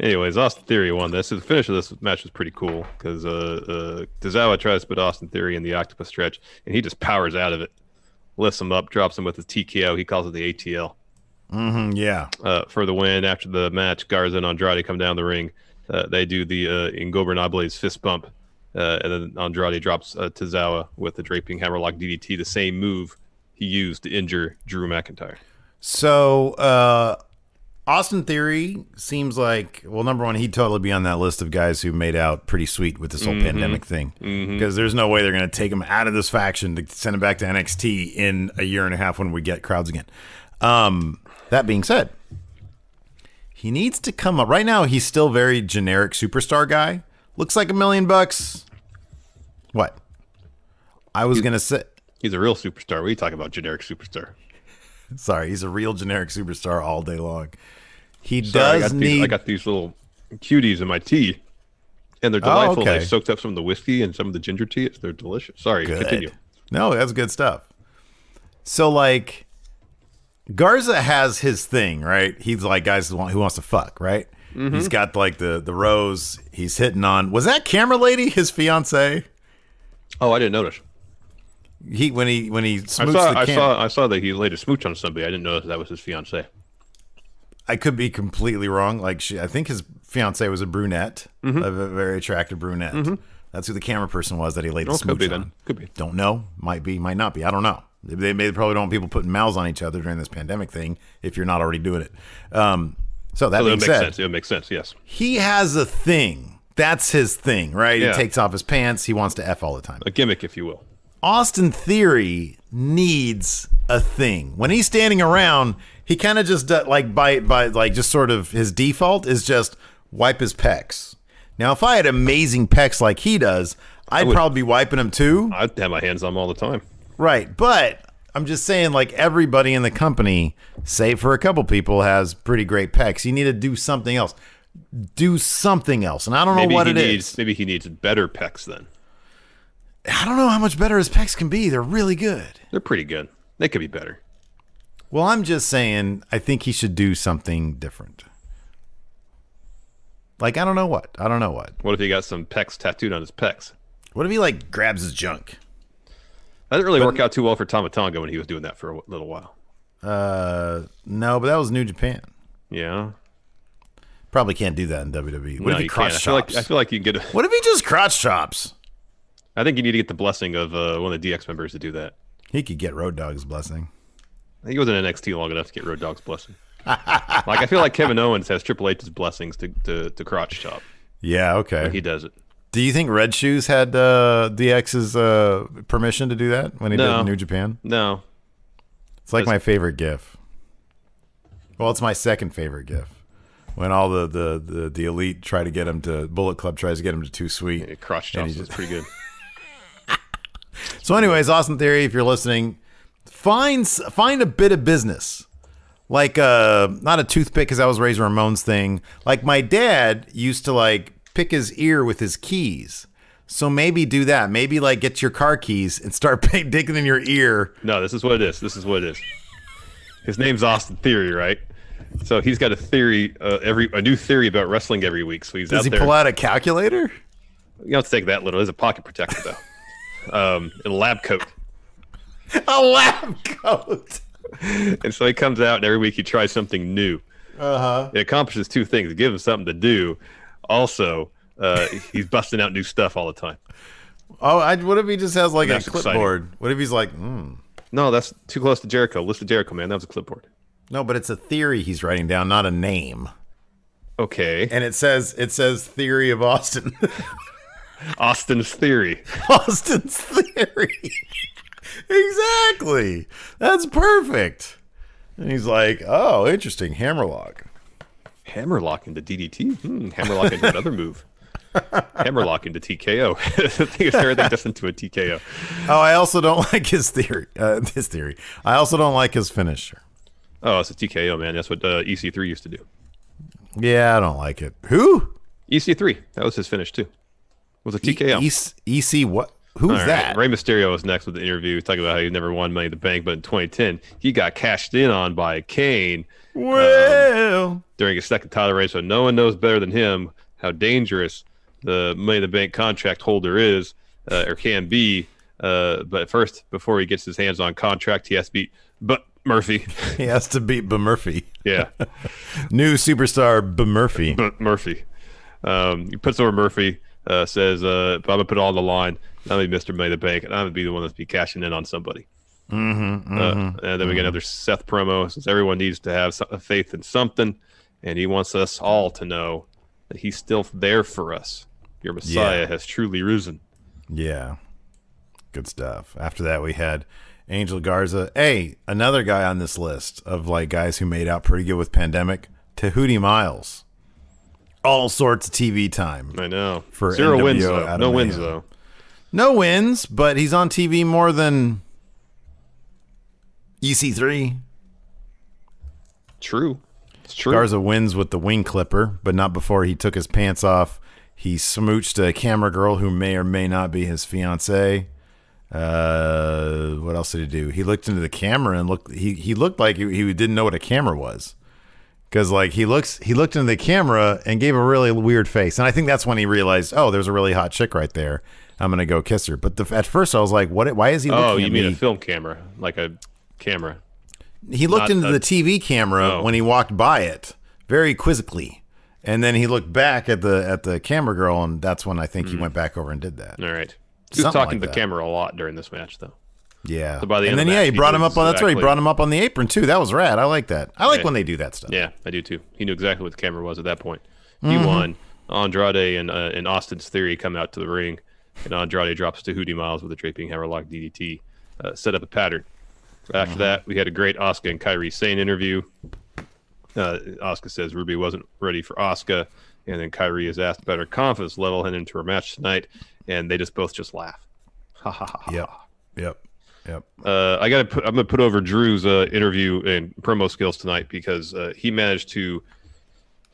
Anyways, Austin Theory won this. So The finish of this match was pretty cool because uh, uh, Tozawa tries to put Austin Theory in the octopus stretch, and he just powers out of it, lifts him up, drops him with his TKO. He calls it the ATL. Mm-hmm, yeah. Uh, for the win after the match, Garza and Andrade come down the ring. Uh, they do the uh, Ingobernable's fist bump, uh, and then Andrade drops uh, Tozawa with the draping hammerlock DDT, the same move he used to injure Drew McIntyre. So, uh, Austin Theory seems like, well, number one, he'd totally be on that list of guys who made out pretty sweet with this whole Mhm. pandemic thing. Mhm. Because there's no way they're going to take him out of this faction to send him back to NXT in a year and a half when we get crowds again. Um, that being said, he needs to come up. Right now, he's still very generic superstar guy. Looks like a million bucks. What? I was going to say. He's a real superstar. What are you talking about, generic superstar? Sorry, he's a real generic superstar all day long. He Sorry, I does got need. These, I got these little cuties in my tea, and they're Oh, delightful. okay. I soaked up some of the whiskey and some of the ginger tea. They're delicious. Sorry, Good. continue. No, that's good stuff. So like Garza has his thing, right? He's like guys who wants to fuck, right? Mhm. He's got like the the rose. He's hitting on. Was that camera lady his fiance? Oh, I didn't notice. He when he when he I saw. the I saw. I saw that he laid a smooch on somebody. I didn't know that that was his fiance. I could be completely wrong. Like she, I think his fiance was a brunette, Mhm. a very attractive brunette. Mhm. That's who the camera person was that he laid the Oh, could smooch be on. then. Could be. Don't know. Might be. Might not be. I don't know. They, they probably don't want people putting mouths on each other during this pandemic thing if you're not already doing it. Um, so that So makes said, sense. It makes sense. Yes. he has a thing. That's his thing, right? Yeah. He takes off his pants. He wants to f all the time. A gimmick, if you will. Austin Theory needs a thing. When he's standing around, he kind of just like by by like just sort of his default is just wipe his pecs. Now, if I had amazing pecs like he does, I'd would- probably be wiping them too. I'd have my hands on them all the time. Right, but I'm just saying, like everybody in the company, save for a couple people, has pretty great pecs. You need to do something else. Do something else, and I don't know what it is. needs. Maybe he needs better pecs. Then I don't know how much better his pecs can be. They're really good. they're pretty good. They could be better. Well, I'm just saying, I think he should do something different. Like I don't know what. I don't know what. What if he got some pecs tattooed on his pecs? What if he like grabs his junk? That didn't really work out too well for Tama Tonga when he was doing that for a little while. Uh, no, but that was New Japan. Yeah. Probably can't do that in WWE. What No, if he crotch can't. I feel like chops? I feel like you can get. A, What if he just crotch chops? I think you need to get the blessing of uh, one of the DX members to do that. He could get Road Dogg's blessing. He was in NXT long enough to get Road Dogg's blessing. like I feel like Kevin Owens has Triple H's blessings to to, to crotch chop. Yeah, okay. When he does it. Do you think Red Shoes had uh, DX's uh, permission to do that when he No. did New Japan? No. It's like That's- my favorite GIF. Well, it's my second favorite GIF. When all the, the, the, the elite try to get him to Bullet Club tries to get him to too sweet. crotch And chops is pretty good. So, anyways, Austin Theory, if you're listening, find find a bit of business, like uh, not a toothpick because I was Razor Ramon's thing. Like my dad used to like pick his ear with his keys. So maybe do that. Maybe like get your car keys and start pick, digging in your ear. No, this is what it is. This is what it is. His name's Austin Theory, right? So he's got a theory, uh, every a new theory about wrestling every week. So he's Does out he there. pull out a calculator? You don't have to take that little. There's a pocket protector though, um, in a lab coat. A lab coat. and so he comes out, and every week he tries something new. Uh huh. It accomplishes two things: it gives him something to do. Also, uh, he's busting out new stuff all the time. Oh, I, what if he just has like a exciting. clipboard? What if he's like, hmm. No, that's too close to Jericho. List of Jericho, man. That was a clipboard. No, but it's a theory he's writing down, not a name. Okay. And it says it says theory of Austin. Austin's theory. Austin's theory. exactly. That's perfect. And he's like, oh, interesting. Hammerlock. Hammerlock into DDT. Hmm, hammerlock into another move. Hammerlock into TKO. I think it's everything just into a TKO. Oh, I also don't like his theory. Uh, his theory. I also don't like his finisher. Oh, it's a TKO, man. That's what uh, EC3 used to do. Yeah, I don't like it. Who? EC3. That was his finish too. Was a TKO. E- EC what? Who's right, that? Rey Mysterio was next with the interview, talking about how he never won Money in the Bank, but in 2010 he got cashed in on by Kane Well, during his second title race. So no one knows better than him how dangerous the Money in the Bank contract holder is uh, or can be. Uh, but first, before he gets his hands on contract, he has to beat but Murphy. he has to beat but Murphy. Yeah. New superstar B. Murphy. But Murphy. Um, he puts over Murphy, uh, says, uh, I'm going to put it all on the line. I'm going to be Mr. Money the Bank, and I'm going to be the one that's be cashing in on somebody. Mm-hmm, Uh, mm-hmm, and then we get another Seth promo. Says everyone needs to have faith in something, and he wants us all to know that he's still there for us. Your Messiah Yeah. has truly risen. Yeah. Good stuff. After that, we had Angel Garza. Hey, another guy on this list of like guys who made out pretty good with Pandemic. Tahuti Miles. All sorts of TV time. I know. For Zero NWO wins though. No wins Mayhem. though. No wins, but he's on TV more than EC3. True. It's true. Garza wins with the wing clipper, but not before he took his pants off. He smooched a camera girl who may or may not be his fiance. Uh, what else did he do? He looked into the camera and looked. He he looked like he, he didn't know what a camera was, because like he looks he looked into the camera and gave a really weird face, and I think that's when he realized, oh, there's a really hot chick right there. I'm gonna go kiss her. But the, at first I was like, what? Why is he? Looking at it? Oh, you mean me? a film camera, like a camera? He looked Not into a- the TV camera Oh. when he walked by it, very quizzically, and then he looked back at the at the camera girl, and that's when I think he Hmm. went back over and did that. All right. He was Something talking like to that. the camera a lot during this match, though. Yeah, So by the and end then the yeah, he he brought him up on. That's right. He brought him up on the apron too. That was rad. I like that. I like Yeah. when they do that stuff. Yeah, I do too. He knew exactly what the camera was at that point. He Mhm. won. Andrade and uh, and Austin's Theory come out to the ring, and Andrade drops to Hootie Miles with a draping hammerlock DDT, uh, set up a pattern. After Mm-hmm. that, we had a great Asuka and Kairi Sane interview. Uh, Asuka says Ruby wasn't ready for Asuka, and then Kairi is asked about her confidence level heading into her match tonight, and they just both just laugh. Ha ha ha. ha. Yep. Yep. Yep. Uh, I got to put. I'm gonna put over Drew's uh, interview and promo skills tonight because uh, he managed to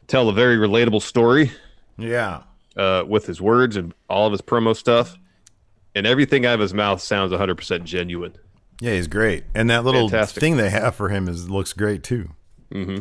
tell a very relatable story. Yeah. Uh, with his words and all of his promo stuff, and everything out of his mouth sounds 100 percent genuine. Yeah, he's great, and that little Fantastic. Mm-hmm. thing they have for him is looks great too.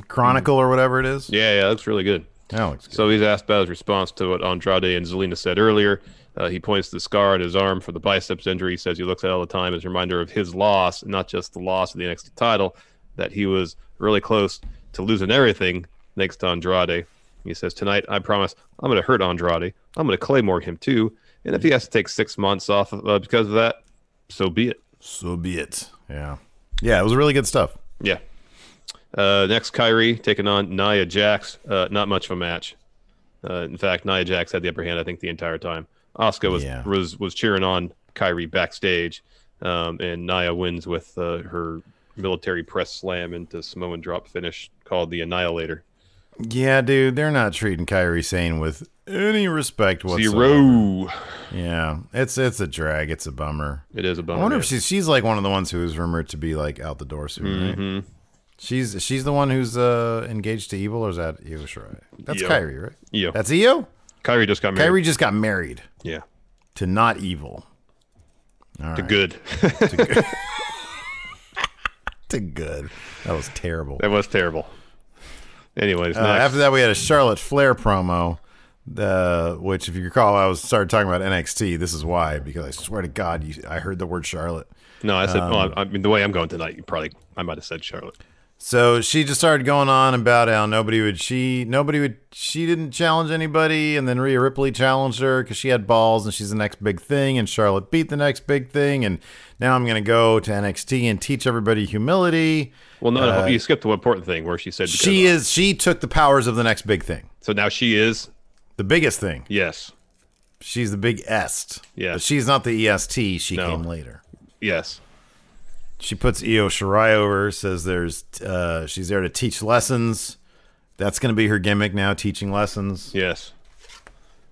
Chronicle or whatever it is. Yeah, yeah, looks really good. That looks good. So he's asked about his response to what Andrade and Zelina said earlier. Uh, he points to the scar on his arm for the biceps injury. He says he looks at it all the time as a reminder of his loss, not just the loss of the NXT title, that he was really close to losing everything next to Andrade. He says, Tonight, I promise I'm going to hurt Andrade. I'm going to Claymore him too. And if he has to take six months off of, uh, because of that, so be it. So be it. Yeah. Yeah, it was really good stuff. Yeah. Uh, next, Kairi taking on Nia Jax. Uh, not much of a match. Uh, in fact, Nia Jax had the upper hand, I think, the entire time. Asuka was Yeah. was was cheering on Kairi backstage, um, and Nia wins with uh, her military press slam into Samoan drop finish called the Annihilator. Yeah, dude, they're not treating Kairi Sane with any respect whatsoever. Zero. Yeah, it's it's a drag. It's a bummer. It is a bummer. I wonder if she's she's like one of the ones who is rumored to be like out the door soon. Right? Mhm. She's she's the one who's uh engaged to Evil, or is that Io Shirai? That's Io. Kairi, right? Io. That's Io. Kairi just got married. Kairi just got married yeah, to not Evil. All to right. good. To good. to good. That was terrible. that was terrible. Anyways, Uh, after that, we had a Charlotte Flair promo, uh, which, if you recall, I was started talking about NXT. This is why, because I swear to God, you, I heard the word Charlotte. no, I said. um, well, I mean, the way I'm going tonight, you probably I might have said Charlotte. So she just started going on about how nobody would she nobody would she didn't challenge anybody, and then Rhea Ripley challenged her because she had balls and she's the next big thing, and Charlotte beat the next big thing, and now I'm gonna go to NXT and teach everybody humility. Well, no, no Uh, you skipped the important thing where she said She is she took the powers of the next big thing, So now she is. the biggest thing. Yes. She's the big est. Yeah, she's not the EST. She No. came later. Yes. She puts Io Shirai over. Says there's uh, she's there to teach lessons. That's going to be her gimmick now, teaching lessons. Yes.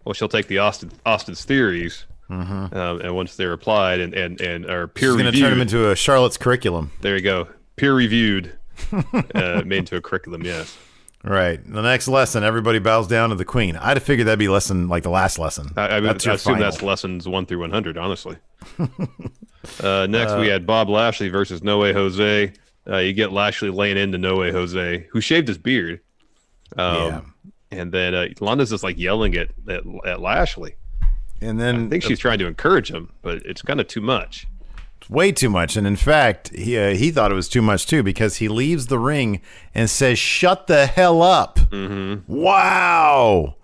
Well, she'll take the Austin Austin's theories, um, and once they're applied and and and are peer Mm-hmm. She's going to turn them into a Charlotte's curriculum. there you go, peer reviewed, uh, made into a curriculum. Yes. Right. The next lesson, everybody bows down to the queen. I'd have figured that'd be lesson like the last lesson. I, I, that's I your assume final. that's lessons one through one hundred. Honestly. uh, next, we had Bob Lashley versus No Way Jose. Uh, you get Lashley laying into No Way Jose, who shaved his beard. Um, Yeah. And then uh, Lana's just like yelling at, at at Lashley. And then I think she's trying to encourage him, but it's kind of too much. Way too much. And in fact, he uh, he thought it was too much too because he leaves the ring and says, "Shut the hell up!" Mm-hmm. Wow,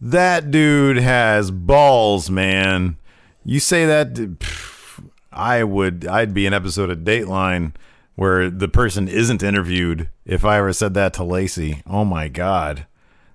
that dude has balls, man. You say that, pff, I would. I'd be an episode of Dateline where the person isn't interviewed. If I ever said that to Lacey, oh my god.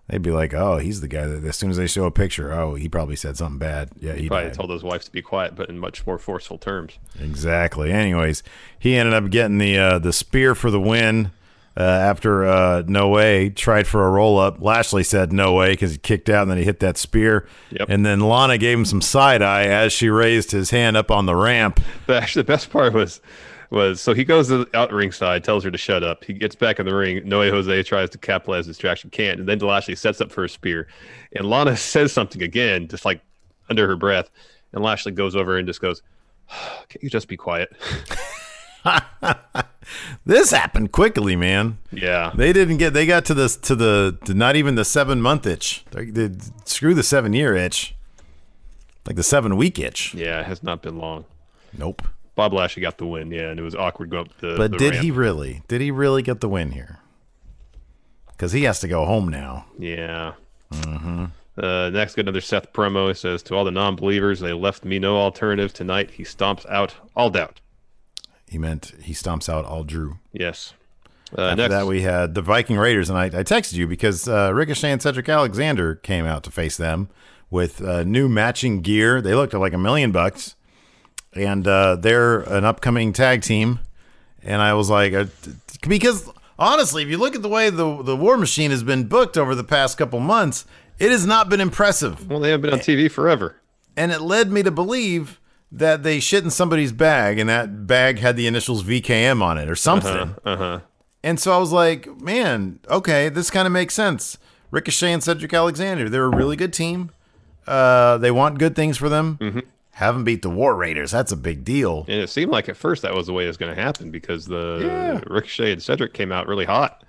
They'd be like, "Oh, he's the guy that as soon as they show a picture, oh, he probably said something bad." Yeah, he Probably died. told his wife to be quiet, but in much more forceful terms. Exactly. Anyways, he ended up getting the uh, the spear for the win uh, after uh, No Way tried for a roll up. Lashley said no way because he kicked out and then he hit that spear. Yep. And then Lana gave him some side eye as she raised his hand up on the ramp. But actually, the best part was was so he goes to the out ringside, tells her to shut up. He gets back in the ring. Noe Jose tries to capitalize the distraction, can't, and then Lashley sets up for a spear. And Lana says something again, just like under her breath. And Lashley goes over and just goes, "Can't you just be quiet?" This happened quickly, man. Yeah. They didn't get. They got to this to the to not even the seven month itch. They, they screw the seven year itch. Like the seven week itch. Yeah, it has not been long. Nope. Bob Lashley got the win, yeah, and it was awkward going up the. But the did ramp. he really? Did he really get the win here? Because he has to go home now. Yeah. Mm-hmm. Uh, next, got another Seth promo. It says, "To all the non-believers, they left me no alternative tonight. He stomps out all doubt." He meant he stomps out all Drew. Yes. Uh, After next, that, we had the Viking Raiders, and I, I texted you because uh, Ricochet and Cedric Alexander came out to face them with uh, new matching gear. They looked like a million bucks, and uh, they're an upcoming tag team. And I was like, uh, because honestly, if you look at the way the the War Machine has been booked over the past couple months, it has not been impressive. well, they have been on TV forever. And it led me to believe that they shit in somebody's bag, and that bag had the initials VKM on it or something. Uh huh. And so I was like, man, okay, this kind of makes sense. Ricochet and Cedric Alexander, they're a really good team. Uh, they want good things for them. Mm-hmm. Haven't beat the War Raiders. That's a big deal. And it seemed like at first that was the way it was going to happen because the Yeah. Ricochet and Cedric came out really hot.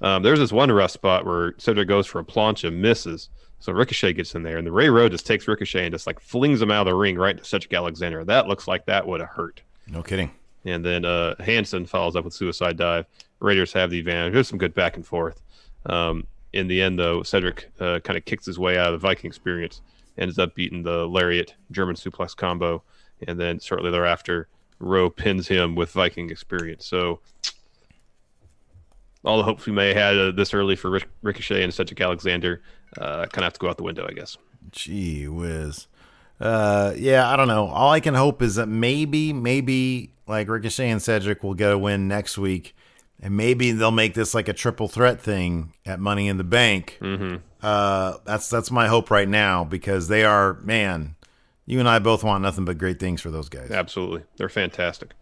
Um, there's this one rough spot where Cedric goes for a plancha, misses. So Ricochet gets in there, and the Ray Rowe just takes Ricochet and just like flings him out of the ring right into Cedric Alexander. That looks like that would have hurt. No kidding. And then uh, Hanson follows up with suicide dive. Raiders have the advantage. There's some good back and forth. Um, in the end, though, Cedric uh, kind of kicks his way out of the Viking experience, ends up beating the lariat German suplex combo, and then shortly thereafter, Rowe pins him with Viking experience. So all the hopes we may have had uh, this early for Ric- Ricochet and Cedric Alexander uh, kind of have to go out the window, I guess. Gee whiz. Uh, yeah, I don't know. All I can hope is that maybe, maybe like Ricochet and Cedric will get a win next week, and maybe they'll make this like a triple threat thing at Money in the Bank. Mm-hmm. Uh, that's that's my hope right now because they are man. You and I both want nothing but great things for those guys. Absolutely, they're fantastic.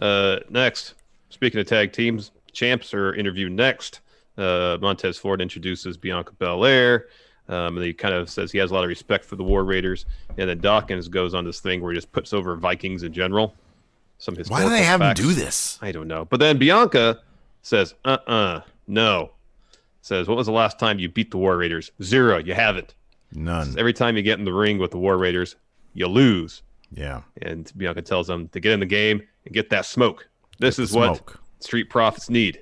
Uh, next, speaking of tag teams, champs are interviewed next. Uh, Montez Ford introduces Bianca Belair. Um, and he kind of says he has a lot of respect for the War Raiders. And then Dawkins goes on this thing where he just puts over Vikings in general. Some Why do they have him do this? I don't know. But then Bianca says, uh uh no. Says, what was the last time you beat the War Raiders? Zero. You haven't. None. Says, Every time you get in the ring with the War Raiders, you lose. Yeah. And Bianca tells them to get in the game and get that smoke. This Get is what smoke. street profits need.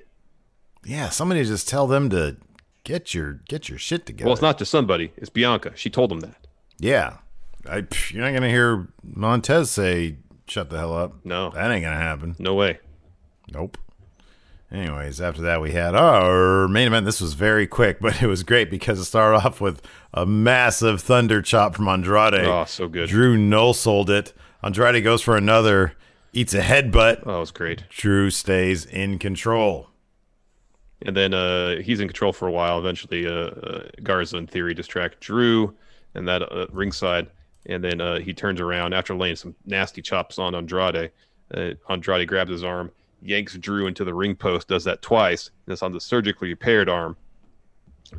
Yeah, somebody just tell them to get your get your shit together. Well, it's not just somebody; it's Bianca. She told them that. Yeah, I, you're not gonna hear Montez say "shut the hell up." No, that ain't gonna happen. No way. Nope. Anyways, after that we had our main event. This was very quick, but it was great because it started off with a massive thunder chop from Andrade. Oh, so good. Drew no sold it. Andrade goes for another, eats a headbutt. Oh, it was great. Drew stays in control. And then uh, he's in control for a while. Eventually, uh, uh, Garza, in theory, distract Drew and that uh, ringside. And then uh, he turns around after laying some nasty chops on Andrade. Uh, Andrade grabs his arm, yanks Drew into the ring post, does that twice. And it's on the surgically repaired arm.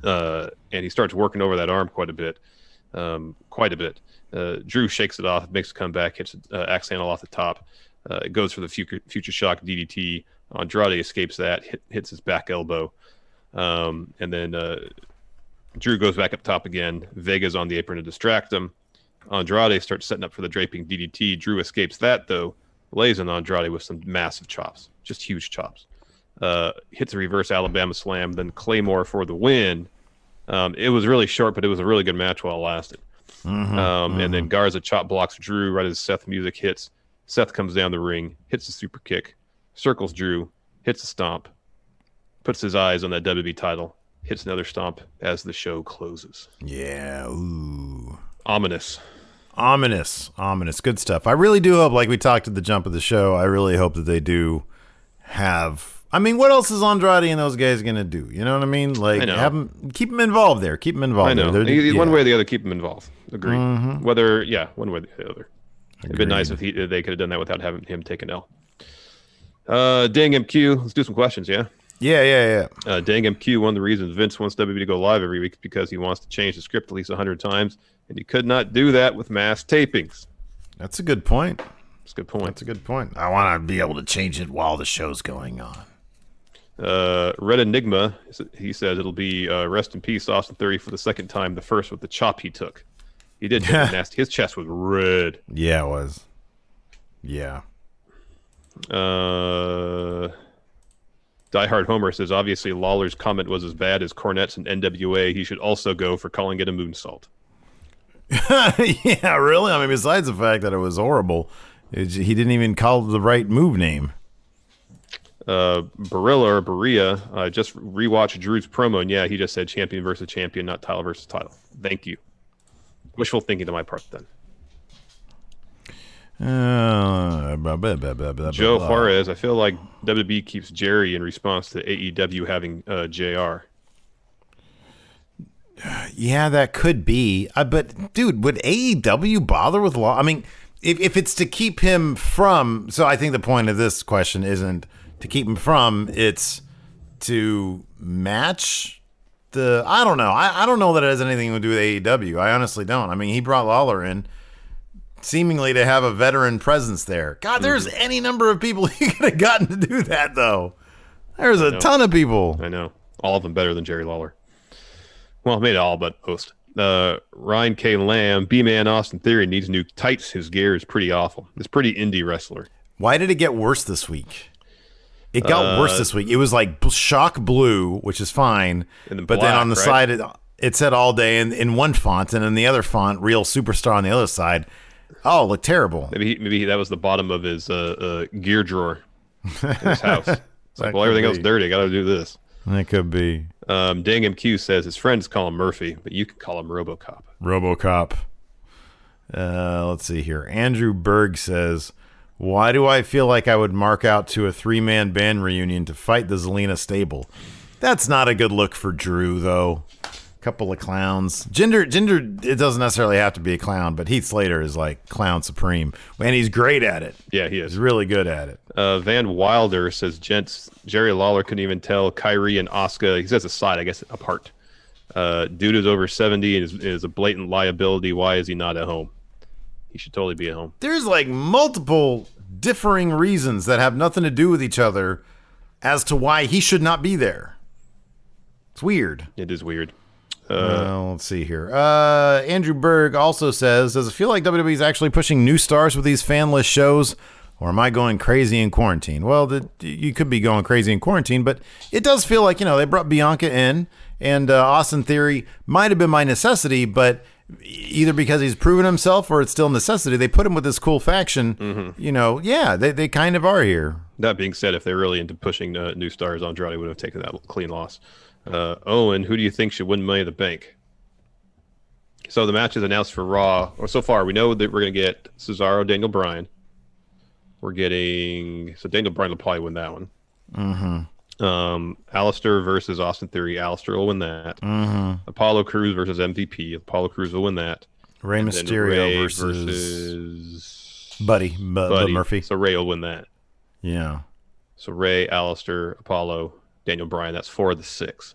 Uh, and he starts working over that arm quite a bit. Um, quite a bit. Uh, Drew shakes it off, makes a comeback, hits uh, axe handle off the top. Uh, it goes for the future, future shock DDT. Andrade escapes that, hit, hits his back elbow. Um, and then uh, Drew goes back up top again. Vega's on the apron to distract him. Andrade starts setting up for the draping DDT. Drew escapes that, though, lays on Andrade with some massive chops, just huge chops. Uh, hits a reverse Alabama slam, then Claymore for the win. Um, it was really short, but it was a really good match while it lasted. Mhm, Um, And then Garza chop blocks Drew right as Seth music hits. Seth comes down the ring, hits a super kick, circles Drew, hits a stomp, puts his eyes on that WB title, hits another stomp as the show closes. Yeah. Ooh. Ominous. Ominous. Ominous. Good stuff. I really do hope, like we talked at the jump of the show, I really hope that they do have. I mean, what else is Andrade and those guys going to do? You know what I mean? Like, I have 'em- keep them involved there. Keep them involved I know. there. They're- One yeah. way or the other, keep them involved. Agree. Mm-hmm. Whether, yeah, one way or the other. It'd been nice if Agreed. he, they could have done that without having him take an L. Uh, Dang MQ, let's do some questions, yeah? Yeah, yeah, yeah. Uh, Dang MQ, one of the reasons Vince wants WWE to go live every week is because he wants to change the script at least 100 times, and he could not do that with mass tapings. That's a good point. That's a good point. That's a good point. I want to be able to change it while the show's going on. Uh, Red Enigma, he says it'll be uh, rest in peace, Austin Theory for the second time, the first with the chop he took. He did take nasty. His chest was red. Yeah, it was. Yeah. Uh, Die Hard Homer says obviously Lawler's comment was as bad as Cornette's and NWA. He should also go for calling it a moonsault. yeah, really? I mean, besides the fact that it was horrible, it, he didn't even call the right move name. Uh, Barilla or Berea uh, just rewatched Drew's promo, and yeah, he just said champion versus champion, not title versus title. Thank you. Wishful thinking to my part then. Uh, blah, blah, blah, Joe. Juarez, I feel like WB keeps Jerry in response to AEW having uh, JR. Yeah, that could be. Uh, but dude, would AEW bother with law? I mean, if if it's to keep him from, so I think the point of this question isn't to keep him from. It's to match the. I don't know. I, I don't know that it has anything to do with AEW. I honestly don't. I mean, he brought Lawler in. Seemingly to have a veteran presence there. God, there's any number of people he could have gotten to do that, though. There's a ton of people. I know. All of them better than Jerry Lawler. Well, maybe all, but most. Uh, Ryan K. Lamb, B Man Austin Theory needs new tights. His gear is pretty awful. It's pretty indie wrestler. Why did it get worse this week? It got Uh, worse this week. It was like shock blue, which is fine, And then but then on the right? side it, it said all day in, in one font, and in the other font, real superstar on the other side. Oh, look terrible. Maybe he, maybe that was the bottom of his uh, uh, gear drawer in his house. It's like, well, everything else be. is dirty. I got to do this. That could be Um, Dang MQ says his friends call him Murphy, but you can call him RoboCop. RoboCop. Uh, let's see here. Andrew Berg says, "Why do I feel like I would mark out to a three-man band reunion to fight the Zelina stable? That's not a good look for Drew, though. Couple of clowns. Ginger, Ginger. It doesn't necessarily have to be a clown, but Heath Slater is like clown supreme, and he's great at it. Yeah, he is. He's really good at it. Uh, Van Wilder says, "Gents, Jerry Lawler couldn't even tell Kairi and Asuka. He says aside, I guess apart. Uh, dude is over seventy and is, is a blatant liability. Why is he not at home? He should totally be at home. There's like multiple differing reasons that have nothing to do with each other as to why he should not be there. It's weird. It is weird. Uh, let's see here. Uh, Andrew Berg also says, "Does it feel like WWE is actually pushing new stars with these fanless shows, or am I going crazy in quarantine?" Well, the, you could be going crazy in quarantine, but it does feel like you know they brought Bianca in, and uh, Austin Theory might have been my necessity, but either because he's proven himself or it's still necessity, they put him with this cool faction. You know, yeah, they they kind of are here. That being said, if they're really into pushing uh, new stars, Andrade would have taken that clean loss. Uh, Owen, who do you think should win Money in the Bank? So the match is announced for Raw. Or so far, we know that we're going to get Cesaro, Daniel Bryan. We're getting so Daniel Bryan will probably win that one. Mm-hmm. Um, Aleister versus Austin Theory. Aleister will win that. Mhm. Apollo Crews versus MVP. Apollo Crews will win that. Rey And Mysterio Rey versus, versus Buddy, Bu- Bud Buddy. Murphy. So Rey will win that. Yeah. So Rey, Aleister, Apollo, Daniel Bryan. That's four of the six.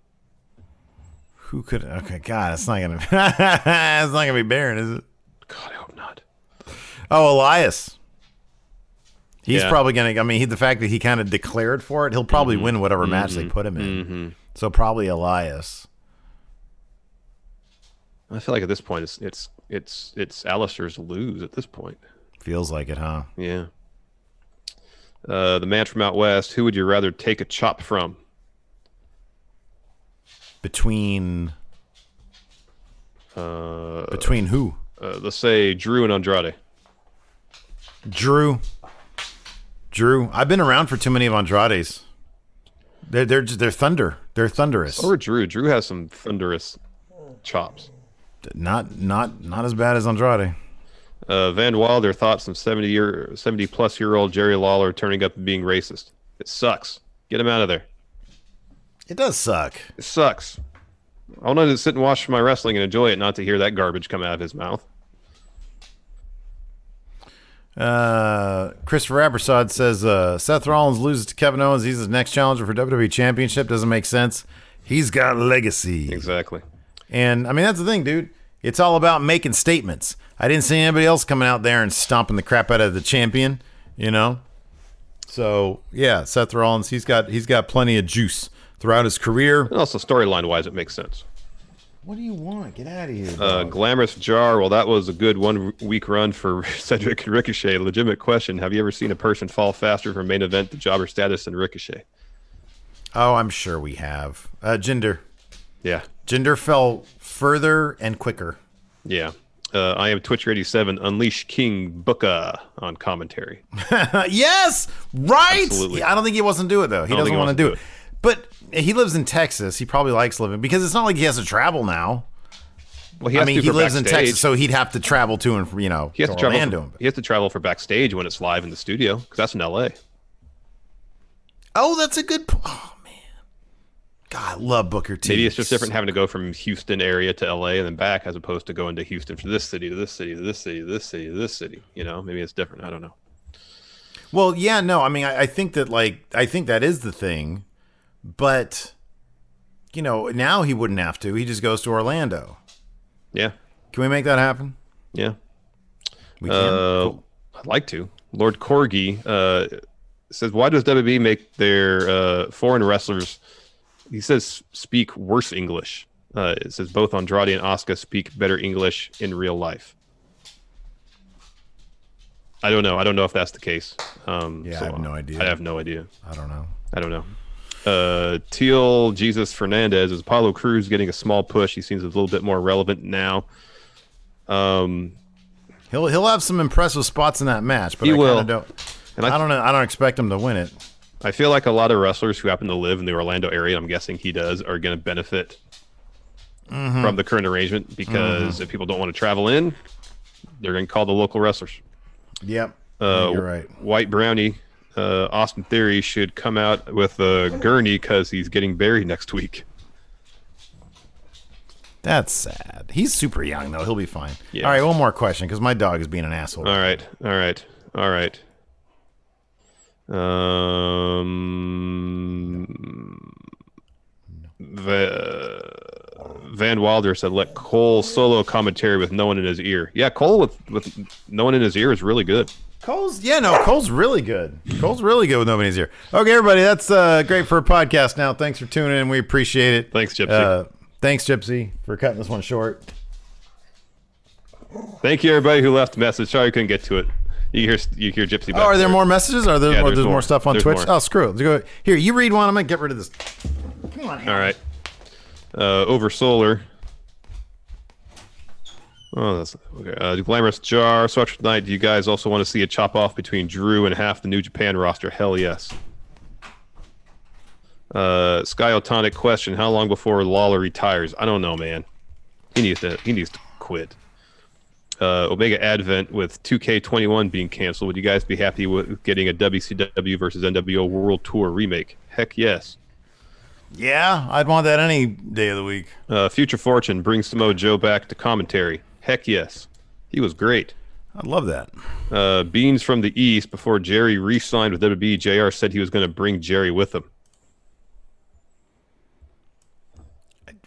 Who could? Okay, God, it's not gonna. it's not gonna be Baron, is it? God, I hope not. Oh, Elias. He's Yeah. probably gonna. I mean, he, the fact that he kind of declared for it, he'll probably Mm-hmm. win whatever match they put him in. Mhm. So probably Elias. I feel like at this point it's it's it's it's Aleister's lose at this point. Feels like it, huh? Yeah. Uh, the man from out west. Who would you rather take a chop from? Between Uh, between who? uh, let's say Drew and Andrade. Drew. Drew. I've been around for too many of Andrade's. They're they're they're thunder. They're thunderous. Or Drew. Drew has some thunderous chops. Not not not as bad as Andrade. Uh, Van Wilder thoughts on seventy year, seventy plus year old Jerry Lawler turning up and being racist. It sucks. Get him out of there. It does suck. It sucks. I want to sit and watch my wrestling and enjoy it, not to hear that garbage come out of his mouth. Uh, Christopher Abersod says uh, Seth Rollins loses to Kevin Owens. He's his next challenger for WWE Championship. Doesn't make sense. He's got legacy. Exactly. And I mean, that's the thing, dude. It's all about making statements. I didn't see anybody else coming out there and stomping the crap out of the champion, you know? So yeah, Seth Rollins, he's got he's got plenty of juice throughout his career. And also storyline wise, it makes sense. What do you want? Get out of here. Uh. Glamorous Jar. Well, that was a good one week run for Cedric and Ricochet. Legitimate question: Have you ever seen a person fall faster from main event to jobber status than Ricochet? oh, I'm sure we have. Uh, Jinder. Yeah, Jinder fell further and quicker. yeah. Uh, I am Twitcher87. Unleash King Booker on commentary. yes, right. Absolutely. Yeah, I don't think he wants to do it though. He doesn't think he want to do to it. But he lives in Texas. He probably likes living because it's not like he has to travel now. Well, he I mean, he lives in. Texas, so he'd have to travel to and from you know He has to to travel. For, he has to travel for backstage when it's live in the studio because that's in L.A. Oh, that's a good. po- Oh man, God, I love Booker T. Maybe it's just different having to go from Houston area to LA and then back as opposed to going to Houston from this city to this city to this city to this city to this city. You know, maybe it's different. I don't know. Well, yeah, no, I mean, I, I think that like I think that is the thing, but you know, now he wouldn't have to. He just goes to Orlando. Yeah. Can we make that happen? Yeah. We can. Uh, Cool. I'd like to. Lord Corgi uh, says, "Why does WWE make their uh, foreign wrestlers?" He says, "Speak worse English." Uh, it says both Andrade and Asuka speak better English in real life. I don't know. I don't know if that's the case. Um, Yeah, I have no idea. I have no idea. I don't know. I don't know. Uh, Teal Jesus Fernandez is Apollo Crews getting a small push. He seems a little bit more relevant now. Um, He'll he'll have some impressive spots in that match, but He I will. don't. And I, I- don't know. I don't expect him to win it. I feel like a lot of wrestlers who happen to live in the Orlando area, I'm guessing he does, are going to benefit Mhm. from the current arrangement because Mhm. if people don't want to travel in, they're going to call the local wrestlers. Yep. Uh, You're right. White Brownie, uh, Austin Theory should come out with a gurney because he's getting buried next week. That's sad. He's super young though. He'll be fine. Yeah. All right, one more question because my dog is being an asshole. All right, all right, all right. Um, Va- Van Wilder said, "Let Cole solo commentary with no one in his ear." Yeah, Cole with with no one in his ear is really good. Cole's yeah, no, Cole's really good. Cole's really good with nobody's here. Okay, everybody, that's uh, great for a podcast. Now, thanks for tuning in. We appreciate it. Thanks, Gypsy. Uh, thanks, Gypsy, for cutting this one short. Thank you, everybody who left a message. Sorry, I couldn't get to it. You hear you hear Gypsy. Oh, are there there. more messages? Are there Yeah, more, there's there's more. more. stuff on There's Twitch? more. Oh, screw it. Let's go. Here, you read one. I'm gonna get rid of this. Come on. All right. Uh, over solar. Oh, that's okay. Uh, glamorous jar. Swatch tonight. Do you guys also want to see a chop off between Drew and half the New Japan roster? Hell yes. Uh, Skyotonic question: How long before Lawler retires? I don't know, man. He needs to. He needs to quit. Uh, Omega Advent with 2K21 being canceled. Would you guys be happy with getting a WCW versus NWO World Tour remake? Heck yes. Yeah, I'd want that any day of the week. Uh, Future Fortune brings Samoa Joe back to commentary. Heck yes. He was great. I'd love that. Uh, Beans from the East, before Jerry re signed with WWE, JR said he was going to bring Jerry with him.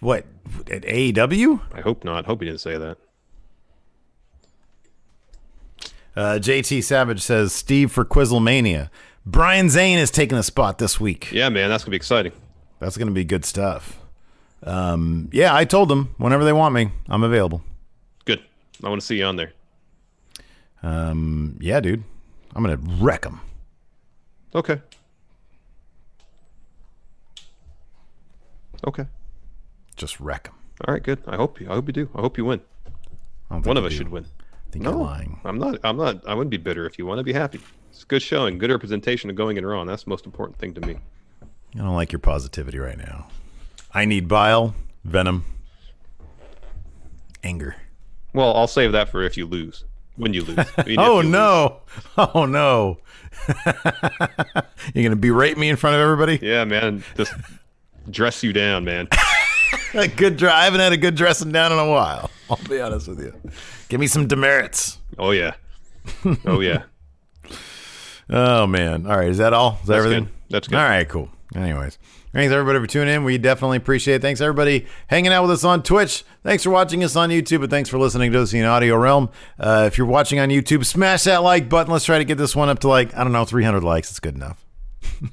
What at AEW? I hope not. Hope he didn't say that. Uh, JT Savage says Steve for Quizzlemania. Brian Zane is taking a spot this week. Yeah, man, that's going to be exciting. That's going to be good stuff. Um, yeah, I told them whenever they want me, I'm available. I want to see you on there. Um, yeah, dude, I'm gonna wreck them. Okay. Okay. Just wreck them. All right, good. I hope you. I hope you do. I hope you win. I don't think One of us do. should win. I think no, you're lying. I'm not. I'm not. I wouldn't be bitter if you want I'd be happy. It's a good showing, good representation of going. And that's the most important thing to me. I don't like your positivity right now. I need bile, venom, anger. Well, I'll save that for if you lose. When you lose. I mean, oh you lose. no! Oh no! You're gonna berate me in front of everybody? Yeah, man. Just dress you down, man. a good dry. I haven't had a good dressing down in a while. I'll be honest with you. Give me some demerits. Oh yeah. Oh yeah. Oh man! All right, is that all? Is that That's everything? good. That's good. All right, cool. Anyways, thanks everybody for tuning in. We definitely appreciate it. Thanks everybody hanging out with us on Twitch. Thanks for watching us on YouTube, and thanks for listening to us in Audio Realm. Uh, if you're watching on YouTube, smash that like button. Let's try to get this one up to like I don't know, 300 likes. It's good enough.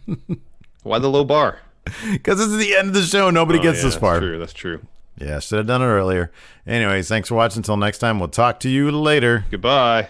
Why the low bar? Because this is the end of the show. Nobody Oh, gets yeah, this that's far. True. That's true. Yeah, should have done it earlier. Anyways, thanks for watching. Until next time, we'll talk to you later. Goodbye.